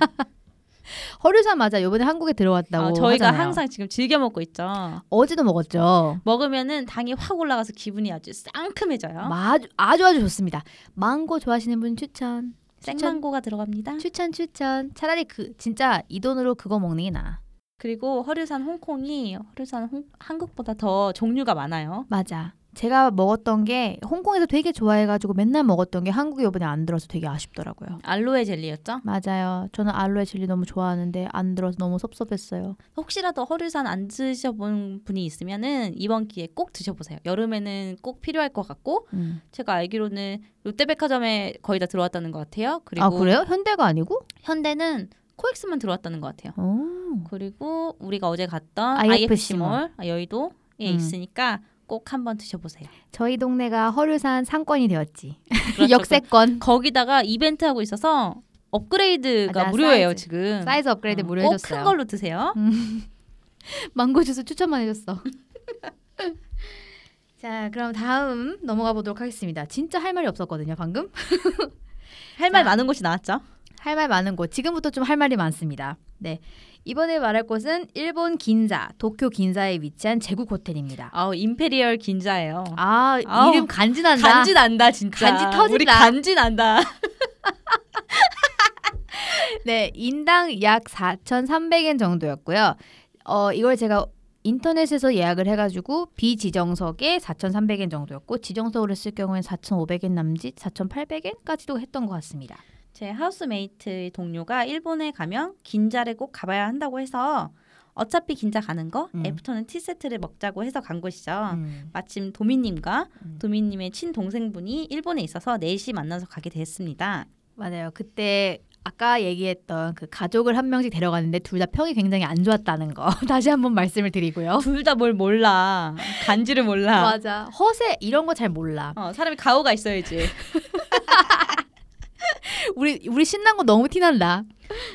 허류산 맞아 이번에 한국에 들어왔다고 어, 저희가 하잖아요. 항상 지금 즐겨 먹고 있죠. 어제도 먹었죠 먹으면은 당이 확 올라가서 기분이 아주 상큼해져요. 아주 아주 아주 좋습니다. 망고 좋아하시는 분 추천. 추천 생망고가 들어갑니다. 추천 추천. 차라리 그 진짜 이 돈으로 그거 먹는 게 나아. 그리고 허류산 홍콩이 허류산 홍- 한국보다 더 종류가 많아요. 맞아. 제가 먹었던 게 홍콩에서 되게 좋아해가지고 맨날 먹었던 게 한국에 이번에 안 들어서 되게 아쉽더라고요. 알로에 젤리였죠. 맞아요. 저는 알로에 젤리 너무 좋아하는데 안 들어서 너무 섭섭했어요. 혹시라도 허류산 안 드셔본 분이 있으면은 이번 기회에 꼭 드셔보세요. 여름에는 꼭 필요할 것 같고 음. 제가 알기로는 롯데백화점에 거의 다 들어왔다는 것 같아요. 그리고 아 그래요? 현대가 아니고? 현대는 코엑스만 들어왔다는 것 같아요. 오. 그리고 우리가 어제 갔던 IFC IFC 몰. 몰 아, 여의도에 음. 있으니까 꼭 한번 드셔보세요. 저희 동네가 허류산 상권이 되었지. 그렇죠. 역세권. 거기다가 이벤트 하고 있어서 업그레이드가 맞아, 무료예요 사이즈. 지금. 사이즈 업그레이드 어, 무료 꼭 해줬어요. 큰 걸로 드세요. 망고 주스 추천만 해줬어. 자, 그럼 다음 넘어가 보도록 하겠습니다. 진짜 할 말이 없었거든요, 방금. 할말 자. 많은 곳이 나왔죠. 할 말 많은 곳. 지금부터 좀 할 말이 많습니다. 네. 이번에 말할 곳은 일본 긴자, 도쿄 긴자에 위치한 제국 호텔입니다. 아우 Imperial 긴자예요. 아, 아우, 이름 간지 난다. 간지 난다 진짜. 간지 터진다. 우리 간지 난다. 네, 인당 약 4,300엔 정도였고요. 어, 이걸 제가 인터넷에서 예약을 해가지고 비지정석에 4,300엔 정도였고 지정석으로 쓸 경우엔 4,500엔 남짓, 4,800엔까지도 했던 것 같습니다. 제 하우스메이트의 동료가 일본에 가면 긴자를 꼭 가봐야 한다고 해서 어차피 긴자 가는 거 음. 애프터는 티 세트를 먹자고 해서 간 곳이죠. 음. 마침 도미님과 음. 도미님의 친동생분이 일본에 있어서 넷이 만나서 가게 됐습니다. 맞아요. 그때 아까 얘기했던 그 가족을 한 명씩 데려갔는데 둘 다 평이 굉장히 안 좋았다는 거 다시 한번 말씀을 드리고요. 둘 다 뭘 몰라. 간지를 몰라. 맞아. 허세 이런 거 잘 몰라. 어, 사람이 가오가 있어야지. 우리 우리 신난 거 너무 티난다.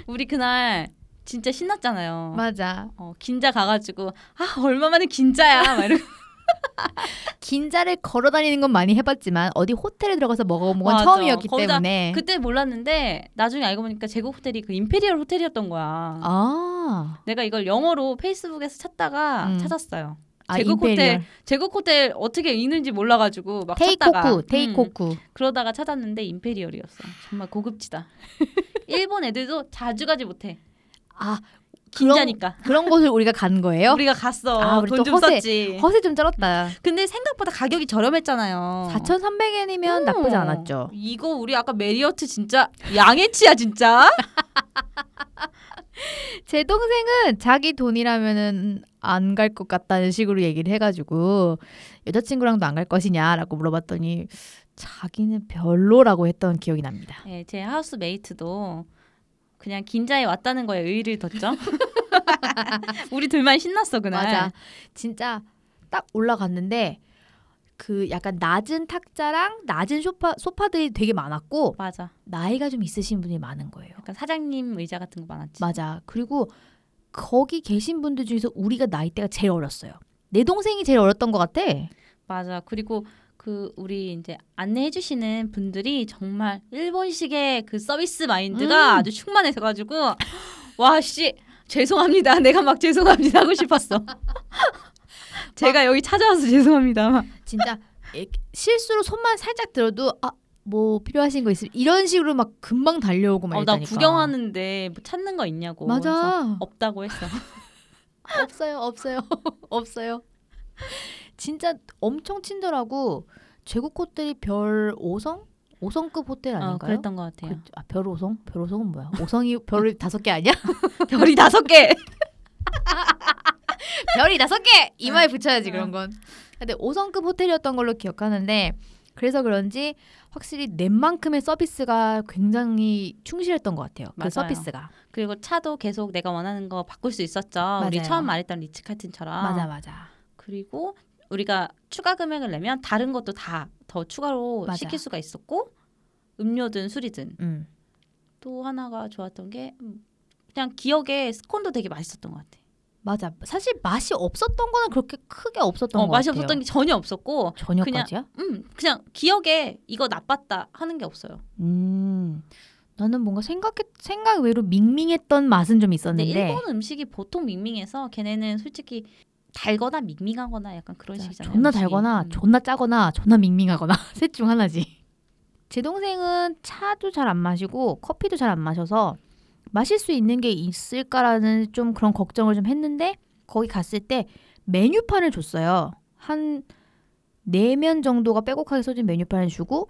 우리 그날 진짜 신났잖아요. 맞아. 어, 긴자 가가지고 아 얼마 만에 긴자야. 막 이러고. 긴자를 걸어 다니는 건 많이 해봤지만 어디 호텔에 들어가서 먹어본 건 맞아. 처음이었기 거기다 때문에. 그때 몰랐는데 나중에 알고 보니까 제국 호텔이 그 Imperial 호텔이었던 거야. 아, 내가 이걸 영어로 페이스북에서 찾다가 음. 찾았어요. 아 제국 Imperial. 호텔 제국 호텔 어떻게 읽는지 몰라가지고 막 찾다가 帝国, 음, 帝国. 그러다가 찾았는데 Imperial이었어. 정말 고급지다. 일본 애들도 자주 가지 못해. 아, 긴자니까. 그런 곳을 우리가 간 거예요? 우리가 갔어. 아, 우리 또돈좀 허세. 썼지. 허세 좀 쩔었다. 근데 생각보다 가격이 저렴했잖아요. 4,300엔이면 나쁘지 어. 않았죠. 이거 우리 아까 메리어트 진짜 양해치야 진짜. 제 동생은 자기 돈이라면은 안 갈 것 같다는 식으로 얘기를 해가지고 여자친구랑도 안 갈 것이냐라고 물어봤더니 자기는 별로라고 했던 기억이 납니다. 네, 제 하우스 메이트도 그냥 긴자에 왔다는 거에 의의를 뒀죠. 우리 둘만 신났어 그날. 맞아. 진짜 딱 올라갔는데 그 약간 낮은 탁자랑 낮은 소파 소파들이 되게 많았고 맞아. 나이가 좀 있으신 분이 많은 거예요. 약간 사장님 의자 같은 거 많았지. 맞아. 그리고 거기 계신 분들 중에서 우리가 나이대가 제일 어렸어요. 내 동생이 제일 어렸던 것 같아. 맞아. 그리고 그 우리 이제 안내해 주시는 분들이 정말 일본식의 그 서비스 마인드가 음. 아주 충만해서 가지고 와 씨 죄송합니다. 내가 막 죄송합니다 하고 싶었어. 제가 여기 찾아와서 죄송합니다. 진짜 에- 실수로 손만 살짝 들어도 아 뭐 필요하신 거 있으면 이런 식으로 막 금방 달려오고 막 어, 나 이러니까. 구경하는데 뭐 찾는 거 있냐고. 맞아. 없다고 했어. 없어요, 없어요, 없어요. 진짜 엄청 친절하고 제국 호텔이 별 5성? 5성급 호텔 어, 아닌가요? 그랬던 것 같아요. 그, 아, 별 5성? 별 5성은 뭐야? 5성이 별이 다섯 개 아니야? 별이 다섯 개. 별이 다섯 개 이마에 붙여야지 어. 그런 건. 근데 5성급 호텔이었던 걸로 기억하는데 그래서 그런지 확실히 넷만큼의 서비스가 굉장히 충실했던 것 같아요. 그 맞아요. 서비스가. 그리고 차도 계속 내가 원하는 거 바꿀 수 있었죠. 우리 맞아요. 처음 말했던 리츠카튼처럼. 맞아 맞아. 그리고 우리가 추가 금액을 내면 다른 것도 다 더 추가로 맞아. 시킬 수가 있었고 음료든 술이든 음. 또 하나가 좋았던 게 음, 그냥 기억에 스콘도 되게 맛있었던 것 같아. 맞아. 사실 맛이 없었던 거는 그렇게 크게 없었던 어, 것 맛이 같아요. 없었던 게 전혀 없었고, 저녁까지야? 음 그냥 기억에 이거 나빴다 하는 게 없어요. 음. 나는 뭔가 생각했 생각 외로 밍밍했던 맛은 좀 있었는데 일본 음식이 보통 밍밍해서 걔네는 솔직히 달거나 밍밍하거나 약간 그런 식이잖아요. 존나 음식이. 달거나 음. 존나 짜거나 존나 밍밍하거나 셋 중 하나지. 제 동생은 차도 잘 안 마시고 커피도 잘 안 마셔서 마실 수 있는 게 있을까라는 좀 그런 걱정을 좀 했는데 거기 갔을 때 메뉴판을 줬어요. 한 네 면 정도가 빼곡하게 써진 메뉴판을 주고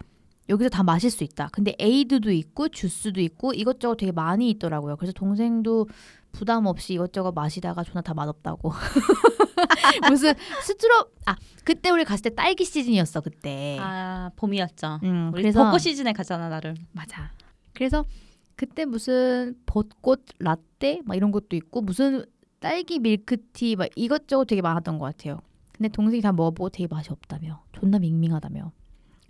여기서 다 마실 수 있다. 근데 에이드도 있고 주스도 있고 이것저것 되게 많이 있더라고요. 그래서 동생도 부담 없이 이것저것 마시다가 존나 다 맛없다고. 무슨 스트로 아 그때 우리 갔을 때 딸기 시즌이었어 그때. 아 봄이었죠. 음, 우리 그래서 벚꽃 시즌에 가잖아 나를. 맞아. 그래서 그때 무슨 벚꽃 라떼 막 이런 것도 있고 무슨 딸기 밀크티 막 이것저것 되게 많았던 것 같아요. 근데 동생이 다 먹어보고 되게 맛이 없다며. 존나 밍밍하다며.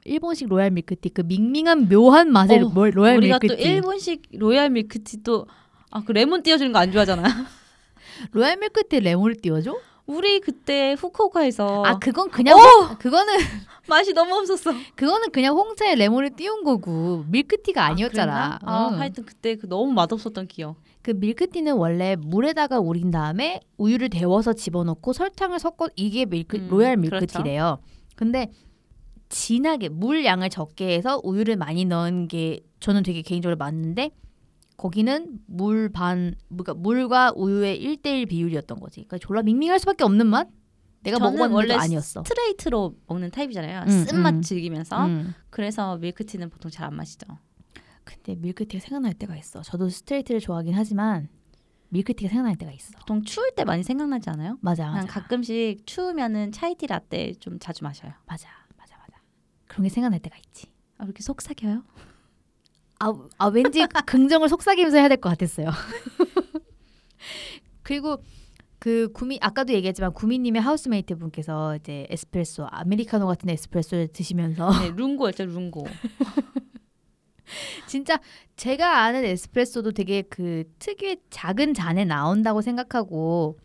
일본식 royal 밀크티 그 밍밍한 묘한 맛의 어, 뭘- royal 우리가 밀크티. 또 일본식 royal 밀크티 또 아 그 레몬 띄워주는 거 안 좋아하잖아. royal 밀크티 레몬을 띄워줘? 우리 그때 후쿠오카에서 아 그건 그냥 어! 그거는 맛이 너무 없었어. 그거는 그냥 홍차에 레몬을 띄운 거고 밀크티가 아니었잖아. 그랬나? 아, 응. 하여튼 그때 그 너무 맛없었던 기억. 그 밀크티는 원래 물에다가 우린 다음에 우유를 데워서 집어넣고 설탕을 섞어 이게 밀크 음, royal 밀크티래요. 근데 진하게 물 양을 적게 해서 우유를 많이 넣은 게 저는 되게 개인적으로 맞는데 거기는 물 반 그러니까 물과 우유의 1대1 비율이었던 거지. 그러니까 졸라 밍밍할 수밖에 없는 맛? 내가 먹어봤는데 원래 아니었어. 스트레이트로 먹는 타입이잖아요. 음, 쓴맛 음. 즐기면서. 음. 그래서 밀크티는 보통 잘 안 마시죠. 근데 밀크티가 생각날 때가 있어. 저도 스트레이트를 좋아하긴 하지만 밀크티가 생각날 때가 있어. 보통 추울 때 많이 생각나지 않아요? 맞아, 난 맞아. 가끔씩 추우면은 chai tea latte 좀 자주 마셔요. 맞아, 맞아, 맞아. 그런 게 생각날 때가 있지. 아, 왜 이렇게 속삭여요? 아, 아 왠지 긍정을 속삭이면서 해야 될 것 같았어요. 그리고 그 구미 아까도 얘기했지만 구미님의 하우스메이트 분께서 이제 에스프레소 아메리카노 같은 에스프레소를 드시면서 네, 룽고였죠, 룽고. 진짜 제가 아는 에스프레소도 되게 그 특유의 작은 잔에 나온다고 생각하고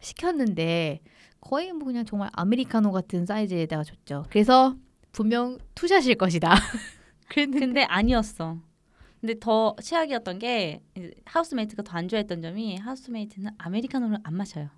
시켰는데 거의 뭐 그냥 정말 아메리카노 같은 사이즈에다가 줬죠. 그래서 분명 two shot일 것이다. 그랬는데 근데 아니었어. 근데 더 최악이었던 게 housemate가 더 안 좋아했던 점이 housemate는 아메리카노를 안 마셔요.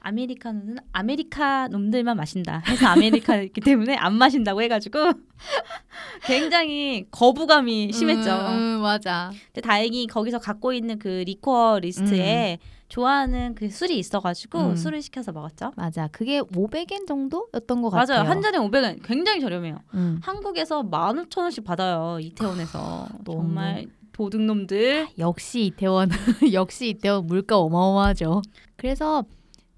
아메리카노는 아메리카 놈들만 마신다. 해서 아메리카이기 때문에 안 마신다고 해가지고 굉장히 거부감이 심했죠. 음, 음, 맞아. 근데 다행히 거기서 갖고 있는 그 리코어 리스트에 좋아하는 그 술이 있어가지고 음. 술을 시켜서 먹었죠. 맞아. 그게 500엔 정도였던 것 같아요. 맞아요. 한 잔에 500원 굉장히 저렴해요. 음. 한국에서 15,000원씩 받아요. 이태원에서. 너무. 정말 도둑놈들. 역시 이태원 역시 이태원 물가 어마어마하죠. 그래서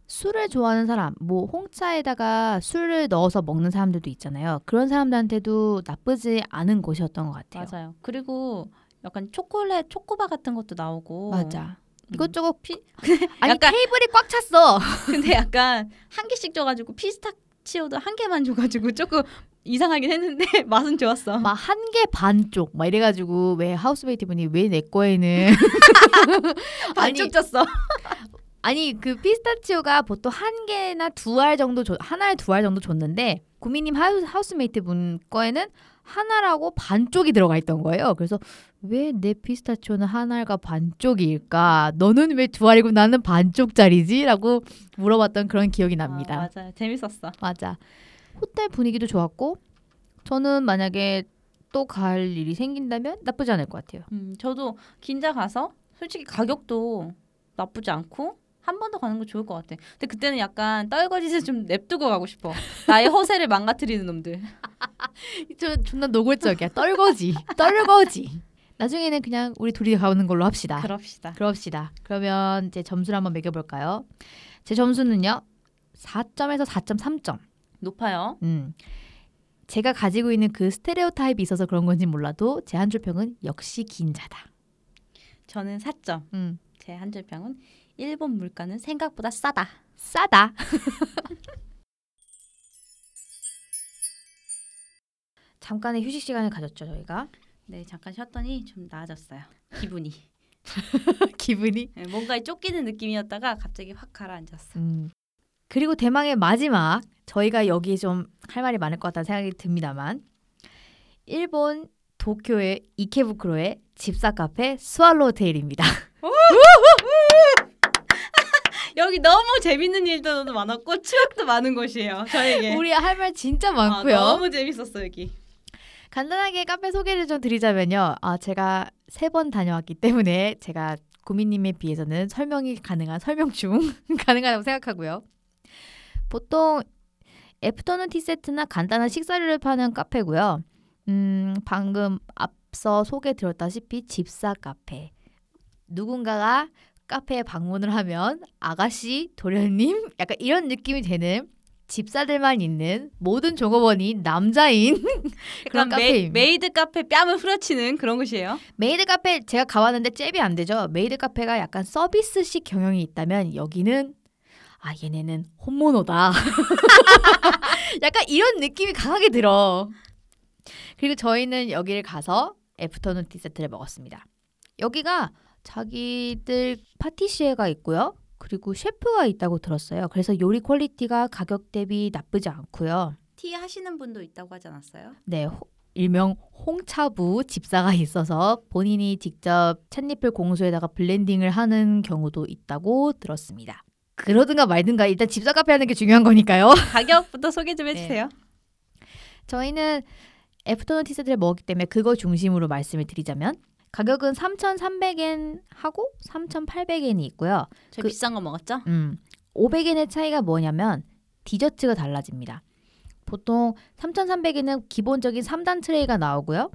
술을 좋아하는 사람, 뭐 홍차에다가 술을 넣어서 먹는 사람들도 있잖아요. 그런 사람들한테도 나쁘지 않은 곳이었던 것 같아요. 맞아요. 그리고 약간 초콜릿 초코바 같은 것도 나오고. 맞아. 음. 이것저것 피- 아니 약간- 테이블이 꽉 찼어. 근데 약간 한 개씩 줘가지고 피스타치오도 한 개만 줘가지고 조금 이상하긴 했는데 맛은 좋았어. 막 한 개 반쪽 막 이래가지고 왜 housemate 분이 왜 내 거에는 반쪽 줬어. 아니 그 피스타치오가 보통 한 개나 두 알 정도 줘, 하나에 두알 정도 줬는데 구미님 house, housemate 분 거에는 하나라고 반쪽이 들어가 있던 거예요. 그래서 왜 내 피스타치오는 하나가 반쪽일까? 너는 왜 두 알이고 나는 반쪽짜리지?라고 물어봤던 그런 기억이 납니다. 아, 맞아요. 재밌었어. 맞아. 호텔 분위기도 좋았고 저는 만약에 또 갈 일이 생긴다면 나쁘지 않을 것 같아요. 음, 저도 긴자 가서 솔직히 가격도 나쁘지 않고 한 번 더 가는 거 좋을 것 같아. 근데 그때는 약간 떨거짓을 좀 냅두고 가고 싶어. 나의 허세를 망가뜨리는 놈들. 저 존나 노골적이야. 떨거지. 떨거지. 나중에는 그냥 우리 둘이 가는 걸로 합시다. 그럽시다. 그럽시다. 그러면 이제 점수를 한번 매겨볼까요? 제 점수는요. 4점에서 4.3점. 높아요. 음. 제가 가지고 있는 그 스테레오 타입이 있어서 그런 건지 몰라도 제 한줄 평은 역시 긴자다. 저는 4점. 음. 제 한줄 평은 일본 물가는 생각보다 싸다. 싸다. 잠깐의 휴식 시간을 가졌죠, 저희가. 네, 잠깐 쉬었더니 좀 나아졌어요. 기분이. 기분이 네, 뭔가 쫓기는 느낌이었다가 갑자기 확 가라앉았어. 음. 그리고 대망의 마지막 저희가 여기 좀 할 말이 많을 것 같다는 생각이 듭니다만 일본 도쿄의 이케부쿠로의 집사 카페 스왈로 호텔입니다. 여기 너무 재밌는 일도 많았고 추억도 많은 곳이에요. 저에게. 우리 할 말 진짜 아, 많고요. 너무 재밌었어 여기. 간단하게 카페 소개를 좀 드리자면요. 아, 제가 세 번 다녀왔기 때문에 제가 구미님에 비해서는 설명이 가능한 설명충 가능하다고 생각하고요. 보통 애프터눈 티 세트나 간단한 식사류를 파는 카페고요. 음, 방금 앞서 소개 드렸다시피 집사 카페. 누군가가 카페에 방문을 하면 아가씨, 도련님 약간 이런 느낌이 되는 집사들만 있는 모든 종업원이 남자인 그런 그런 메. 메이드 카페 뺨을 후려치는 그런 곳이에요. 메이드 카페 제가 가봤는데 잽이 안 되죠. 메이드 카페가 약간 서비스식 경영이 있다면 여기는 아 얘네는 혼모노다. 약간 이런 느낌이 강하게 들어. 그리고 저희는 여기를 가서 afternoon tea 세트를 먹었습니다. 여기가 자기들 파티시에가 있고요. 그리고 셰프가 있다고 들었어요. 그래서 요리 퀄리티가 가격 대비 나쁘지 않고요. tea 하시는 분도 있다고 하지 않았어요? 네, 호- 일명 홍차부 집사가 있어서 본인이 직접 찻잎을 공수해다가 블렌딩을 하는 경우도 있다고 들었습니다. 그러든가 말든가 일단 집사 카페 하는 게 중요한 거니까요. 가격부터 소개 좀 해주세요. 저희는 afternoon tea 세트를 먹었기 때문에 그거 중심으로 말씀을 드리자면 가격은 3,300엔 하고 3,800엔이 있고요. 저 그- 비싼 거 먹었죠? 음, 500엔의 차이가 뭐냐면 디저트가 달라집니다. 보통 3,300엔은 기본적인 3단 트레이가 나오고요.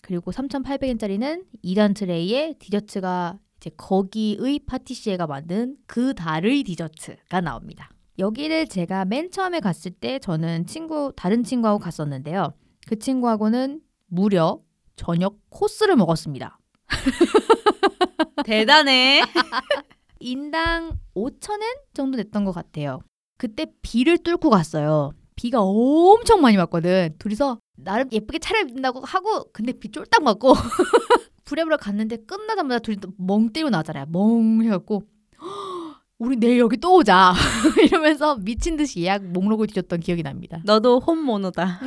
그리고 3,800엔짜리는 2단 트레이에 디저트가 이제 거기의 파티시에가 만든 그 달의 디저트가 나옵니다. 여기를 제가 맨 처음에 갔을 때 저는 친구 다른 친구하고 갔었는데요. 그 친구하고는 무려 저녁 코스를 먹었습니다. 대단해. 인당 5천엔 정도 냈던 것 같아요. 그때 비를 뚫고 갔어요. 비가 엄청 많이 왔거든. 둘이서 나름 예쁘게 차려입는다고 하고 근데 비 쫄딱 맞고 부랴부랴 갔는데 끝나자마자 둘이 또멍 때리고 나잖아요. 멍 해갖고 "헉, 우리 내일 여기 또 오자 이러면서 미친 듯이 예약 목록을 뒤졌던 기억이 납니다. 너도 홈모노다.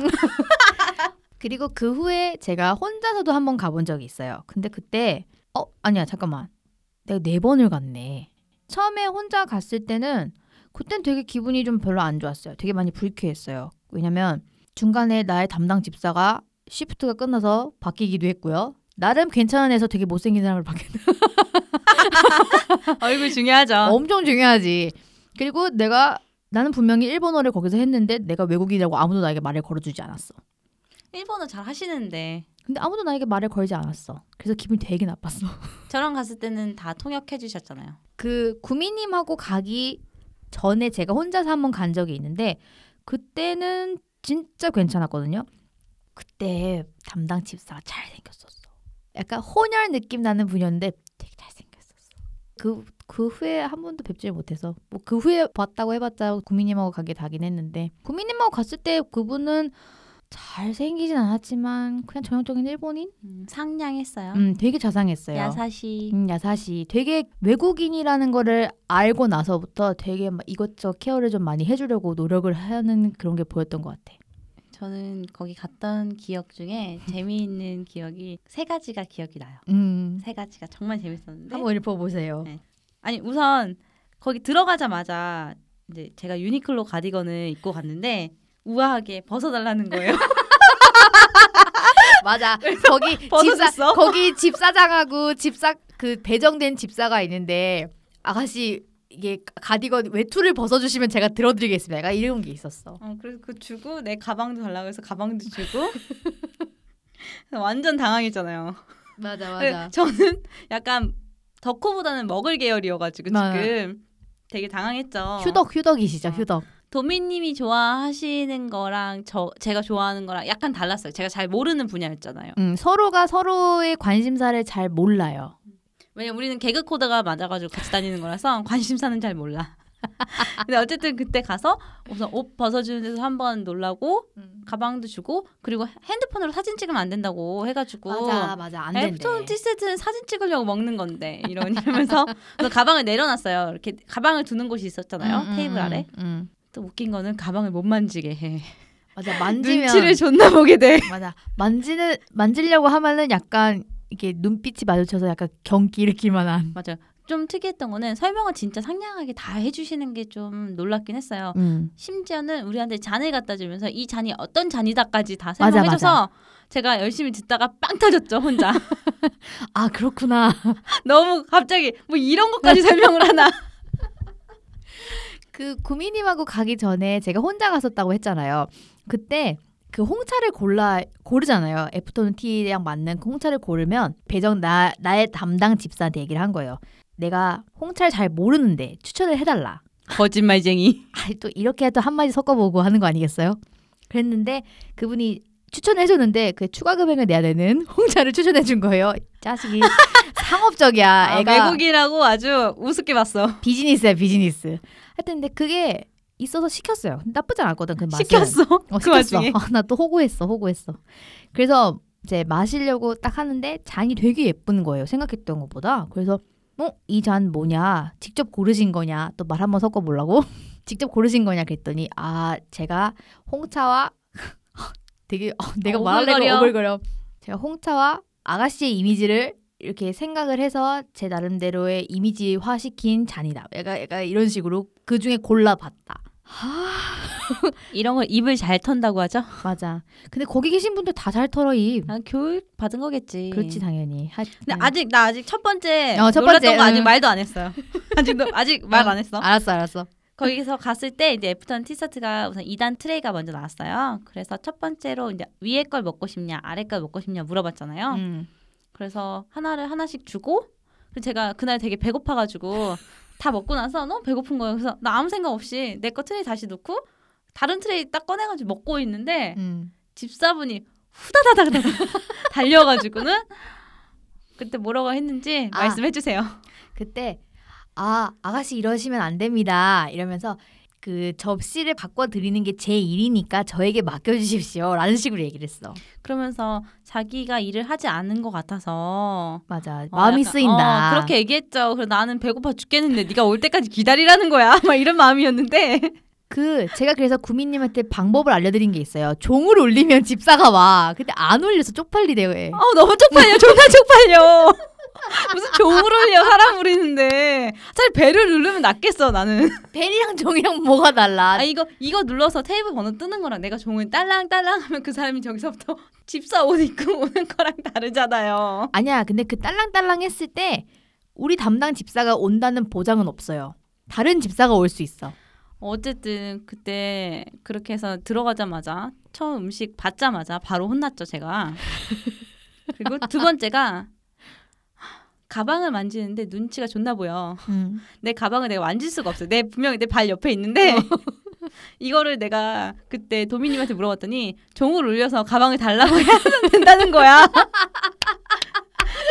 그리고 그 후에 제가 혼자서도 한번 가본 적이 있어요. 근데 그때 어 아니야 잠깐만 내가 네 번을 갔네. 처음에 혼자 갔을 때는 그땐 되게 기분이 좀 별로 안 좋았어요. 되게 많이 불쾌했어요. 왜냐면 중간에 나의 담당 집사가 시프트가 끝나서 바뀌기도 했고요. 나름 괜찮은 애서 되게 못생긴 사람을 바뀌는 얼굴 중요하죠. 엄청 중요하지. 그리고 내가 나는 분명히 일본어를 거기서 했는데 내가 외국인이라고 아무도 나에게 말을 걸어주지 않았어. 일본어 잘 하시는데 근데 아무도 나에게 말을 걸지 않았어. 그래서 기분이 되게 나빴어. 저랑 갔을 때는 다 통역해 주셨잖아요. 그 구미님하고 가기 전에 제가 혼자서 한 번 간 적이 있는데 그때는 진짜 괜찮았거든요. 그때 담당 집사가 잘생겼었어. 약간 혼혈 느낌 나는 분이었는데 되게 잘생겼었어. 그, 그 후에 한 번도 뵙질 못해서 뭐 그 후에 봤다고 해봤자 구미님하고 가게 다긴 했는데 구미님하고 갔을 때 그분은 잘생기진 않았지만 그냥 전형적인 일본인? 음, 상냥했어요. 음, 되게 자상했어요. 야사시. 음, 야사시 되게 외국인이라는 거를 알고 나서부터 되게 막 이것저것 케어를 좀 많이 해주려고 노력을 하는 그런 게 보였던 것 같아. 저는 거기 갔던 기억 중에 재미있는 기억이 세 가지가 기억이 나요. 음, 세 가지가 정말 재밌었는데. 한번 읽어보세요. 네. 아니 우선 거기 들어가자마자 이제 제가 유니클로 가디건을 입고 갔는데 우아하게 벗어달라는 거예요. 맞아. 거기 집사? 거기 집사장하고 집사 그 배정된 집사가 있는데 아가씨 이게 가디건 외투를 벗어주시면 제가 들어드리겠습니다. 약간 이런 게 있었어. 어, 그래서 그 주고 내 가방도 달라고 해서 가방도 주고 완전 당황했잖아요. 맞아 근데 저는 약간 덕후보다는 먹을 계열이어가지고 맞아. 지금 되게 당황했죠. 휴덕 휴덕이시죠 어. 휴덕. 도미님이 좋아하시는 거랑 저 제가 좋아하는 거랑 약간 달랐어요. 제가 잘 모르는 분야였잖아요. 음, 서로가 서로의 관심사를 잘 몰라요. 왜냐면 우리는 개그 코드가 맞아가지고 같이 다니는 거라서 관심사는 잘 몰라. 근데 어쨌든 그때 가서 우선 옷 벗어주는 데서 한 번 놀라고 가방도 주고 그리고 핸드폰으로 사진 찍으면 안 된다고 해가지고 맞아 맞아 안 된대. 애프터눈 티세트는 사진 찍으려고 먹는 건데 이런 이러면서 그래서 가방을 내려놨어요. 이렇게 가방을 두는 곳이 있었잖아요. 음, 음, 테이블 음, 아래. 음. 또 웃긴 거는 가방을 못 만지게 해. 맞아 만지면 눈치를 존나 보게 돼. 맞아 만지는 만지려고 하면은 약간 이게 눈빛이 마주쳐서 약간 경기 일으킬 만한. 맞아요. 좀 특이했던 거는 설명을 진짜 상냥하게 다 해주시는 게 좀 놀랍긴 했어요. 음. 심지어는 우리한테 잔을 갖다 주면서 이 잔이 어떤 잔이다까지 다 맞아, 설명해줘서 제가 열심히 듣다가 빵 터졌죠 혼자. 아 그렇구나. 너무 갑자기 뭐 이런 것까지 설명을 하나. 그 구미님하고 가기 전에 제가 혼자 갔었다고 했잖아요. 그때 그 홍차를 골라 고르잖아요. 애프터눈 티랑 맞는 그 홍차를 고르면 배정 나 나의 담당 집사한테 얘기를 한 거예요. 내가 홍차를 잘 모르는데 추천을 해달라. 거짓말쟁이. 아, 또 이렇게 또 한마디 섞어보고 하는 거 아니겠어요? 그랬는데 그분이 추천을 해줬는데 그 추가 금액을 내야 되는 홍차를 추천해 준 거예요. 자식이 상업적이야. 아, 애가 외국이라고 아주 우습게 봤어. 비즈니스야 비즈니스. 하여튼 근데 그게 있어서 시켰어요. 나쁘지 않았거든 그 맛은. 시켰어. 어, 그 시켰어. 와중에. 나또 호구했어, 호구했어. 그래서 이제 마시려고 딱 하는데 잔이 되게 예쁜 거예요. 생각했던 것보다. 그래서 어, 이 잔 뭐냐? 직접 고르신 거냐? 또 말 한번 섞어 보려고. 직접 고르신 거냐 그랬더니 아, 제가 홍차와 되게 어, 내가 어, 말하려고 오글거려. 오글거려. 제가 홍차와 아가씨의 이미지를 이렇게 생각을 해서 제 나름대로의 이미지화 시킨 잔이다. 약간, 약간 이런 식으로 그 중에 골라봤다. 이런 걸 입을 잘 턴다고 하죠. 맞아. 근데 거기 계신 분들 다 잘 털어 입. 아, 교육 받은 거겠지. 그렇지 당연히. 하, 근데 아직 나 아직 첫 번째 어, 첫 놀랐던 거 아직 응. 말도 안 했어요. 아직도 아직 말 어. 안 했어. 알았어 알았어. 거기서 갔을 때 이제 afternoon tea 세트가 우선 2단 트레이가 먼저 나왔어요. 그래서 첫 번째로 이제 위에 걸 먹고 싶냐 아래 걸 먹고 싶냐 물어봤잖아요. 음. 그래서 하나를 하나씩 주고 그리고 제가 그날 되게 배고파가지고 다 먹고 나서 너무 배고픈 거예요. 그래서 나 아무 생각 없이 내 거 트레이 다시 놓고 다른 트레이 딱 꺼내가지고 먹고 있는데 음. 집사분이 후다다다다다 달려가지고는 그때 뭐라고 했는지 아. 말씀해 주세요. 그때 아 아가씨 이러시면 안 됩니다. 이러면서 그 접시를 바꿔 드리는 게 제 일이니까 저에게 맡겨 주십시오라는 식으로 얘기를 했어. 그러면서 자기가 일을 하지 않은 것 같아서 맞아 어, 마음이 약간, 쓰인다. 어, 그렇게 얘기했죠. 그래서 나는 배고파 죽겠는데 네가 올 때까지 기다리라는 거야. 막 이런 마음이었는데 그 제가 그래서 구미님한테 방법을 알려드린 게 있어요. 종을 울리면 집사가 와. 근데 안 울려서 쪽팔리대요. 애. 어, 너무 쪽팔려. 존나 쪽팔려. 무슨 종을 울려 사람 부리는데 차라리 배를 누르면 낫겠어 나는. 벨이랑 종이랑 뭐가 달라? 아 이거 이거 눌러서 테이블 번호 뜨는 거랑 내가 종을 딸랑딸랑 하면 그 사람이 저기서부터 집사 옷 입고 오는 거랑 다르잖아요. 아니야. 근데 그 딸랑딸랑 했을 때 우리 담당 집사가 온다는 보장은 없어요. 다른 집사가 올 수 있어. 어쨌든 그때 그렇게 해서 들어가자마자 처음 음식 받자마자 바로 혼났죠 제가. 그리고 두 번째가 가방을 만지는데 눈치가 좋나 보여. 음. 내 가방을 내가 만질 수가 없어. 내 분명히 내 발 옆에 있는데 이거를 내가 그때 도미님한테 물어봤더니 종을 울려서 가방을 달라고 해야 된다는 거야.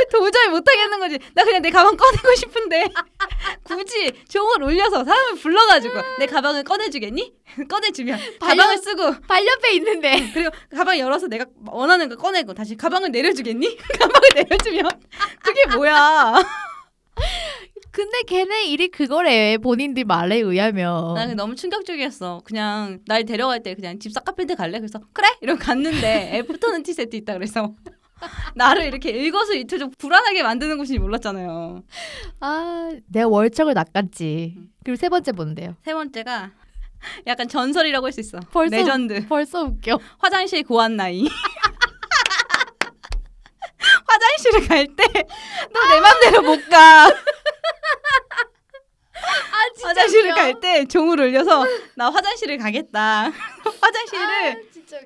도저히 못하겠는 거지. 나 그냥 내 가방 꺼내고 싶은데 굳이 종을 울려서 사람을 불러가지고 내 가방을 꺼내주겠니? 꺼내주면 가방을 쓰고 발 옆에 있는데. 그리고 가방 열어서 내가 원하는 거 꺼내고 다시 가방을 내려주겠니? 가방을 내려주면 그게 뭐야? 근데 걔네 일이 그거래. 본인들 말에 의하면. 나는 너무 충격적이었어. 그냥 날 데려갈 때 그냥 집사 카페인데 갈래? 그래서 그래? 이러고 갔는데 애프터는 티 세트 있다 그래서 나를 이렇게 일거수일투족 불안하게 만드는 곳인지 몰랐잖아요. 아, 내가 월척을 낚았지. 음. 그리고 세 번째 뭔데요? 세 번째가 약간 전설이라고 할 수 있어. 벌써 레전드. 벌써 웃겨. 화장실 고안 나이. 화장실을 갈 때 너 내 맘대로 못 가. 아, 화장실을 갈 때 종을 울려서 나 화장실을 가겠다. 화장실을 아.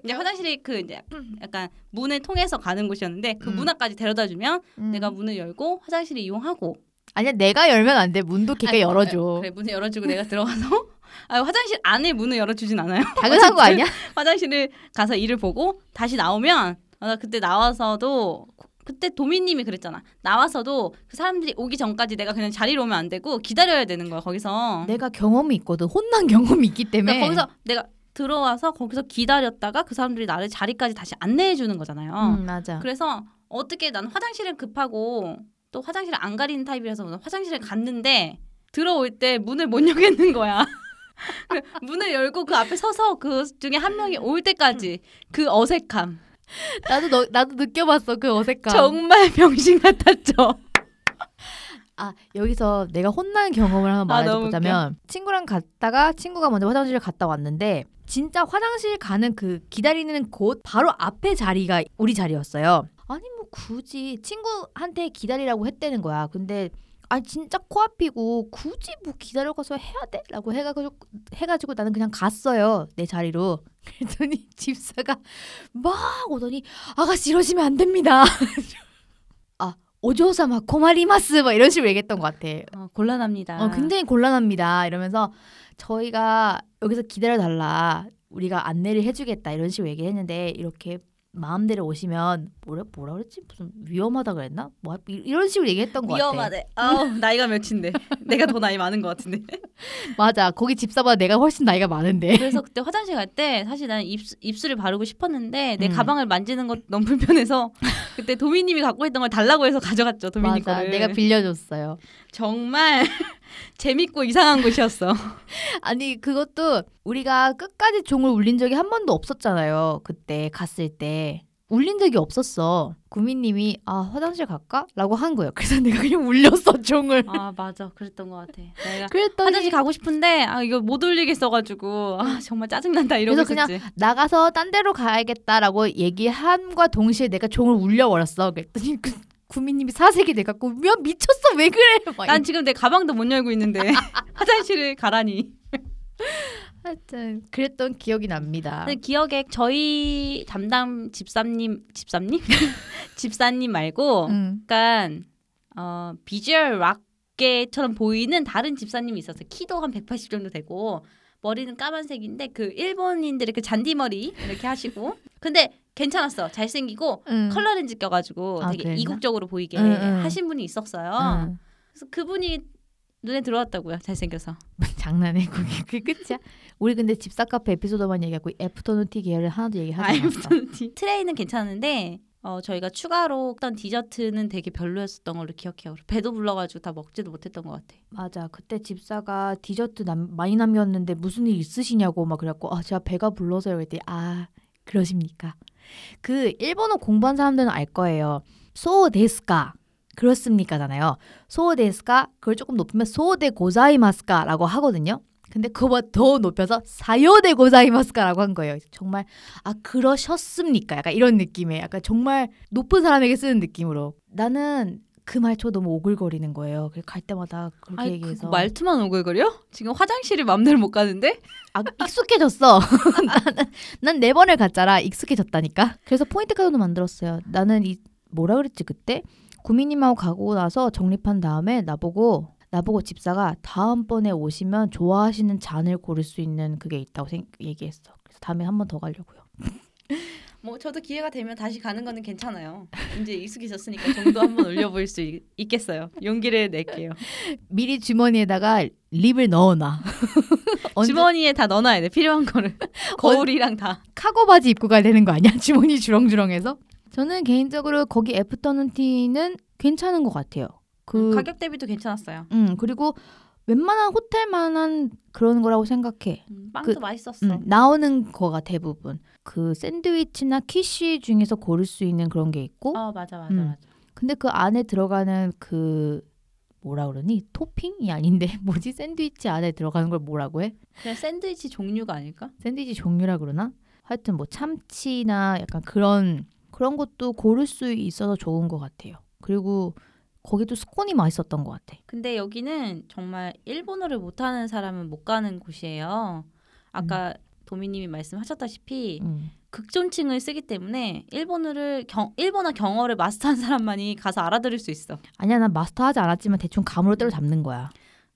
이제 화장실이 그 이제 약간 문을 통해서 가는 곳이었는데 그 음. 문 앞까지 데려다 주면 음. 내가 문을 열고 화장실을 이용하고 아니야 내가 열면 안 돼. 문도 걔가 아니, 열어줘. 어, 그래 문을 열어주고 내가 들어가서 아, 화장실 안에 문을 열어주진 않아요. 당연한 거 아니야? 화장실을 가서 일을 보고 다시 나오면 아, 나 그때 나와서도 그때 도미님이 그랬잖아. 나와서도 그 사람들이 오기 전까지 내가 그냥 자리로 오면 안 되고 기다려야 되는 거야 거기서. 내가 경험이 있거든. 혼난 경험이 있기 때문에. 그러니까 거기서 내가 들어와서 거기서 기다렸다가 그 사람들이 나를 자리까지 다시 안내해 주는 거잖아요. 음, 맞아. 그래서 어떻게 난 화장실은 급하고 또 화장실을 안 가리는 타입이라서 화장실에 갔는데 들어올 때 문을 못 열겠는 거야. 그래, 문을 열고 그 앞에 서서 그 중에 한 명이 올 때까지 그 어색함 나도 너, 나도 느껴봤어 그 어색감. 정말 병신 같았죠. 아 여기서 내가 혼난 경험을 한번 아, 말해보자면 친구랑 갔다가 친구가 먼저 화장실을 갔다 왔는데 진짜 화장실 가는 그 기다리는 곳 바로 앞에 자리가 우리 자리였어요. 아니 뭐 굳이 친구한테 기다리라고 했다는 거야. 근데 아 진짜 코앞이고 굳이 뭐 기다려 가서 해야 돼?라고 해가지고 해가지고 나는 그냥 갔어요 내 자리로. 그랬더니 집사가 막 오더니 아가씨 이러시면 안 됩니다. 아 오조사마 고마리마스 막 이런 식으로 얘기했던 것 같아. 어, 곤란합니다. 어, 굉장히 곤란합니다. 이러면서 저희가 여기서 기다려 달라. 우리가 안내를 해주겠다 이런 식으로 얘기했는데 이렇게 마음대로 오시면 뭐라 뭐라 그랬지 무슨 위험하다 그랬나 뭐 이- 이런 식으로 얘기했던 것 같아. 위험하대. 아우 나이가 몇인데 내가 더 나이 많은 것 같은데. 맞아 거기 집사보다 내가 훨씬 나이가 많은데. 그래서 그때 화장실 갈 때 사실 나는 입술, 입술을 바르고 싶었는데 내 음. 가방을 만지는 것 너무 불편해서 그때 도미님이 갖고 있던 걸 달라고 해서 가져갔죠. 도미님 맞아 거를. 내가 빌려줬어요. 정말 재밌고 이상한 곳이었어. 아니 그것도 우리가 끝까지 종을 울린 적이 한 번도 없었잖아요. 그때 갔을 때 울린 적이 없었어. 구미님이 아 화장실 갈까? 라고 한 거예요. 그래서 내가 그냥 울렸어 종을. 아 맞아, 그랬던 것 같아. 내가 그랬더니 화장실 가고 싶은데 아 이거 못 올리겠어가지고 아 정말 짜증난다 이러고 그래서 그냥 있었지. 나가서 딴 데로 가야겠다라고 얘기함과 동시에 내가 종을 울려버렸어. 그랬더니 그 구미님이 사색이 돼 갖고 야 미쳤어 왜 그래? 막난 지금 내 가방도 못 열고 있는데 화장실을 가라니. 하여튼 그랬던 기억이 납니다. 근데 기억에 저희 담당 집사님 집사님 집사님 말고 음. 약간 어 비주얼 락계처럼 보이는 다른 집사님이 있었어요. 키도 한 180 정도 되고 머리는 까만색인데 그 일본인들의 그 잔디 머리 이렇게 하시고 근데 괜찮았어. 잘생기고 음. 컬러 렌즈 껴가지고 아, 되게 그랬나? 이국적으로 보이게 응, 응. 하신 분이 있었어요. 음. 그래서 그분이 눈에 들어왔다고요. 잘생겨서. 장난해 그게 그게 끝이야. 우리 근데 집사 카페 에피소드만 얘기하고 애프터눈 티 계열을 하나도 얘기하지 않았어. 트레이는 괜찮은데 어, 저희가 추가로 했던 디저트는 되게 별로였었던 걸로 기억해요. 배도 불러가지고 다 먹지도 못했던 것 같아. 맞아. 그때 집사가 디저트 남, 많이 남겼는데 무슨 일 있으시냐고 막 그래갖고 아 제가 배가 불러서요 그랬더니 아 그러십니까. 그 일본어 공부한 사람들은 알 거예요. 소 데스까 그렇습니까잖아요. 소 데스까 그걸 조금 높이면 소데 고자이마스까라고 하거든요. 근데 그거보다 더 높여서 사요데 고자이마스까라고 한 거예요. 정말 아 그러셨습니까? 약간 이런 느낌의 약간 정말 높은 사람에게 쓰는 느낌으로 나는 그 말투가 너무 오글거리는 거예요. 그래서 갈 때마다 그렇게 아니, 얘기해서 그 말투만 오글거려? 지금 화장실이 맘대로 못 가는데? 아, 익숙해졌어. 난 네 번을 갔잖아. 익숙해졌다니까. 그래서 포인트 카드도 만들었어요. 나는 이 뭐라 그랬지 그때 구미님하고 가고 나서 정립한 다음에 나보고 나보고 집사가 다음번에 오시면 좋아하시는 잔을 고를 수 있는 그게 있다고 생, 얘기했어. 그래서 다음에 한 번 더 가려고요. 뭐 저도 기회가 되면 다시 가는 거는 괜찮아요. 이제 익숙해졌으니까 정도 한번 올려볼 수 있, 있겠어요. 용기를 낼게요. 미리 주머니에다가 립을 넣어놔. 주머니에 다 넣어놔야 돼. 필요한 거를. 거울이랑 다. 카고 바지 입고 가야 되는 거 아니야? 주머니 주렁주렁해서. 저는 개인적으로 거기 afternoon tea는 괜찮은 것 같아요. 그 가격 대비도 괜찮았어요. 음 그리고 웬만한 호텔만한 그런 거라고 생각해. 음, 빵도 그- 맛있었어. 음, 나오는 거가 대부분 그 샌드위치나 quiche 중에서 고를 수 있는 그런 게 있고, 어 맞아 맞아 음. 맞아. 근데 그 안에 들어가는 그 뭐라 그러니 토핑이 아닌데 뭐지 샌드위치 안에 들어가는 걸 뭐라고 해? 그냥 샌드위치 종류가 아닐까? 샌드위치 종류라 그러나? 하여튼 뭐 참치나 약간 그런 그런 것도 고를 수 있어서 좋은 것 같아요. 그리고 거기도 스콘이 맛있었던 것 같아. 근데 여기는 정말 일본어를 못하는 사람은 못 가는 곳이에요. 아까 도미님이 말씀하셨다시피 음. 극존칭을 쓰기 때문에 일본어를 경, 일본어 경어를 마스터한 사람만이 가서 알아들을 수 있어. 아니야 난 마스터하지 않았지만 대충 감으로 때려잡는 거야.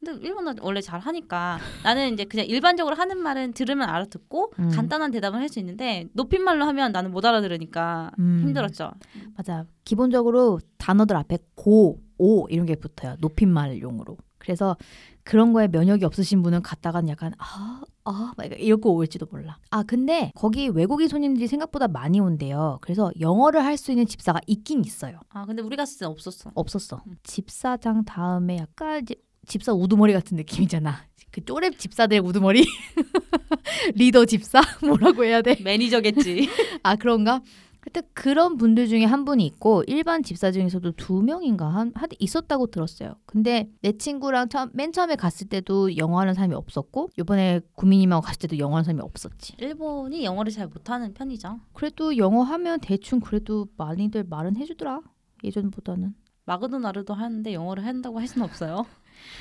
근데 일본어 원래 잘 하니까 나는 이제 그냥 일반적으로 하는 말은 들으면 알아듣고 음. 간단한 대답을 할 수 있는데 높임말로 하면 나는 못 알아들으니까 음. 힘들었죠. 맞아. 기본적으로 단어들 앞에 고, 오 이런 게 붙어요. 높임말용으로. 그래서 그런 거에 면역이 없으신 분은 갔다가는 약간 아, 아, 막 이러고 올지도 몰라. 아, 근데 거기 외국인 손님들이 생각보다 많이 온대요. 그래서 영어를 할 수 있는 집사가 있긴 있어요. 아 근데 우리 갔을 땐 없었어. 없었어. 음. 집사장 다음에 약간 이제 집사 우두머리 같은 느낌이잖아. 그 쪼렙 집사들 우두머리 리더 집사 뭐라고 해야 돼? 매니저겠지. 아 그런가? 하여튼 그런 분들 중에 한 분이 있고 일반 집사 중에서도 두 명인가 한, 한 있었다고 들었어요. 근데 내 친구랑 처음, 맨 처음에 갔을 때도 영어하는 사람이 없었고 이번에 구민님하고 갔을 때도 영어하는 사람이 없었지. 일본이 영어를 잘 못하는 편이죠. 그래도 영어 하면 대충 그래도 많이들 말은 해주더라 예전보다는. 마그도 나르도 하는데 영어를 한다고 할 수는 없어요.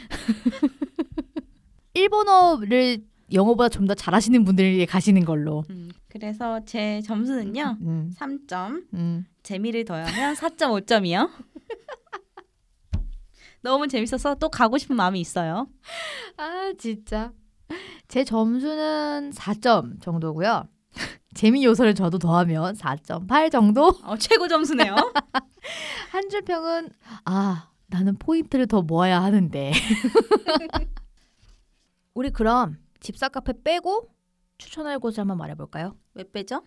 일본어를 영어보다 좀 더 잘하시는 분들이 가시는 걸로. 음, 그래서 제 점수는요. 음, 3점. 음. 재미를 더하면 4.5점이요. 너무 재밌어서 또 가고 싶은 마음이 있어요. 아 진짜 제 점수는 4점 정도고요. 재미 요소를 저도 더하면 4.8 정도. 어, 최고 점수네요. 한줄 평은 아 나는 포인트를 더 모아야 하는데. 우리 그럼 집사 카페 빼고 추천할 곳을 한번 말해볼까요? 왜 빼죠?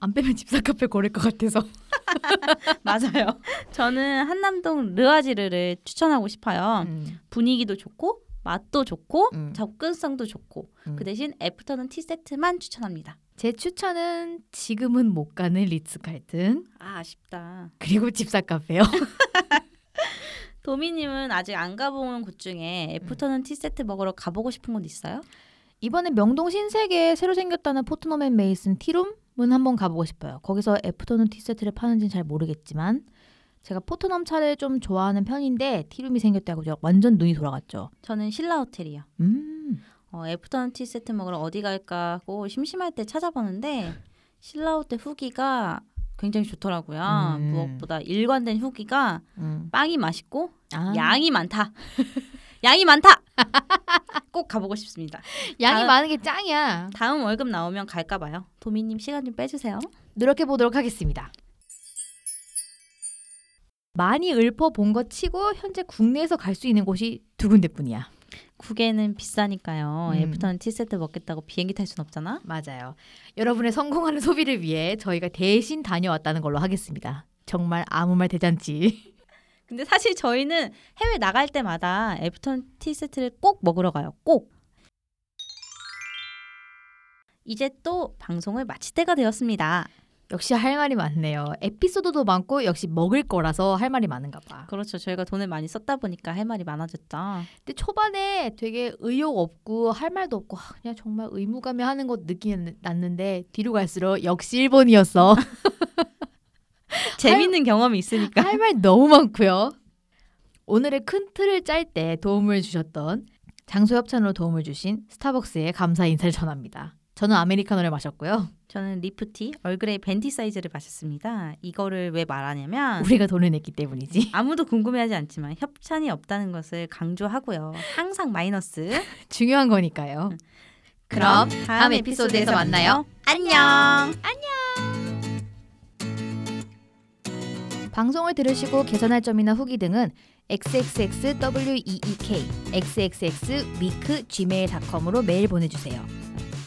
안 빼면 집사 카페 고를 것 같아서. 맞아요. 저는 한남동 르아지르를 추천하고 싶어요. 음, 분위기도 좋고 맛도 좋고 음. 접근성도 좋고 음. 그 대신 afternoon tea 세트만 추천합니다. 제 추천은 지금은 못 가는 리츠 칼튼 아 아쉽다. 그리고 집사 카페요. 도미님은 아직 안 가본 곳 중에 afternoon tea 세트 먹으러 가보고 싶은 곳 있어요? 이번에 명동 신세계에 새로 생겼다는 포트넘 앤 메이슨 tea room은 한번 가보고 싶어요. 거기서 afternoon tea 세트를 파는지는 잘 모르겠지만 제가 포트넘 차를 좀 좋아하는 편인데 tea room이 생겼다고 제가 완전 눈이 돌아갔죠. 저는 신라 호텔이요. 음, 어, afternoon tea 세트 먹으러 어디 갈까 하고 심심할 때 찾아봤는데 신라 호텔 후기가 굉장히 좋더라고요. 음. 무엇보다 일관된 후기가 음. 빵이 맛있고 아, 양이 많다. 양이 많다. 꼭 가보고 싶습니다. 양이 아. 많은 게 짱이야. 다음 월급 나오면 갈까 봐요. 도미님 시간 좀 빼주세요. 노력해 보도록 하겠습니다. 많이 읊어본 것 치고 현재 국내에서 갈 수 있는 곳이 두 군데뿐이야. 국에는 비싸니까요. 음. 애프터는 티 세트 먹겠다고 비행기 탈 순 없잖아. 맞아요. 여러분의 성공하는 소비를 위해 저희가 대신 다녀왔다는 걸로 하겠습니다. 정말 아무 말 대잔치. 근데 사실 저희는 해외 나갈 때마다 애프터는 티 세트를 꼭 먹으러 가요. 꼭. 이제 또 방송을 마칠 때가 되었습니다. 역시 할 말이 많네요. 에피소드도 많고 역시 먹을 거라서 할 말이 많은가 봐. 그렇죠. 저희가 돈을 많이 썼다 보니까 할 말이 많아졌죠. 근데 초반에 되게 의욕 없고 할 말도 없고 아, 그냥 정말 의무감에 하는 것 느낌이 났는데 뒤로 갈수록 역시 일본이었어. 재밌는 경험이 있으니까. 할 말 너무 많고요. 오늘의 큰 틀을 짤 때 도움을 주셨던 장소 협찬으로 도움을 주신 스타벅스에 감사 인사를 전합니다. 저는 아메리카노를 마셨고요. 저는 리프티 Earl Grey venti 사이즈를 마셨습니다. 이거를 왜 말하냐면 우리가 돈을 냈기 때문이지. 아무도 궁금해하지 않지만 협찬이 없다는 것을 강조하고요. 항상 마이너스. 중요한 거니까요. 그럼 다음 에피소드에서 만나요. 안녕. 방송을 들으시고 개선할 점이나 후기 등은 xxxweek xxxweek@gmail.com으로 메일 보내주세요.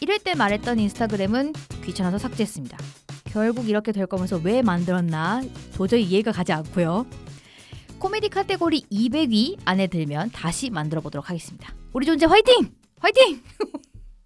이럴 때 말했던 인스타그램은 귀찮아서 삭제했습니다. 결국 이렇게 될 거면서 왜 만들었나 도저히 이해가 가지 않고요. 코미디 카테고리 200위 안에 들면 다시 만들어 보도록 하겠습니다. 우리 존재 화이팅! 화이팅!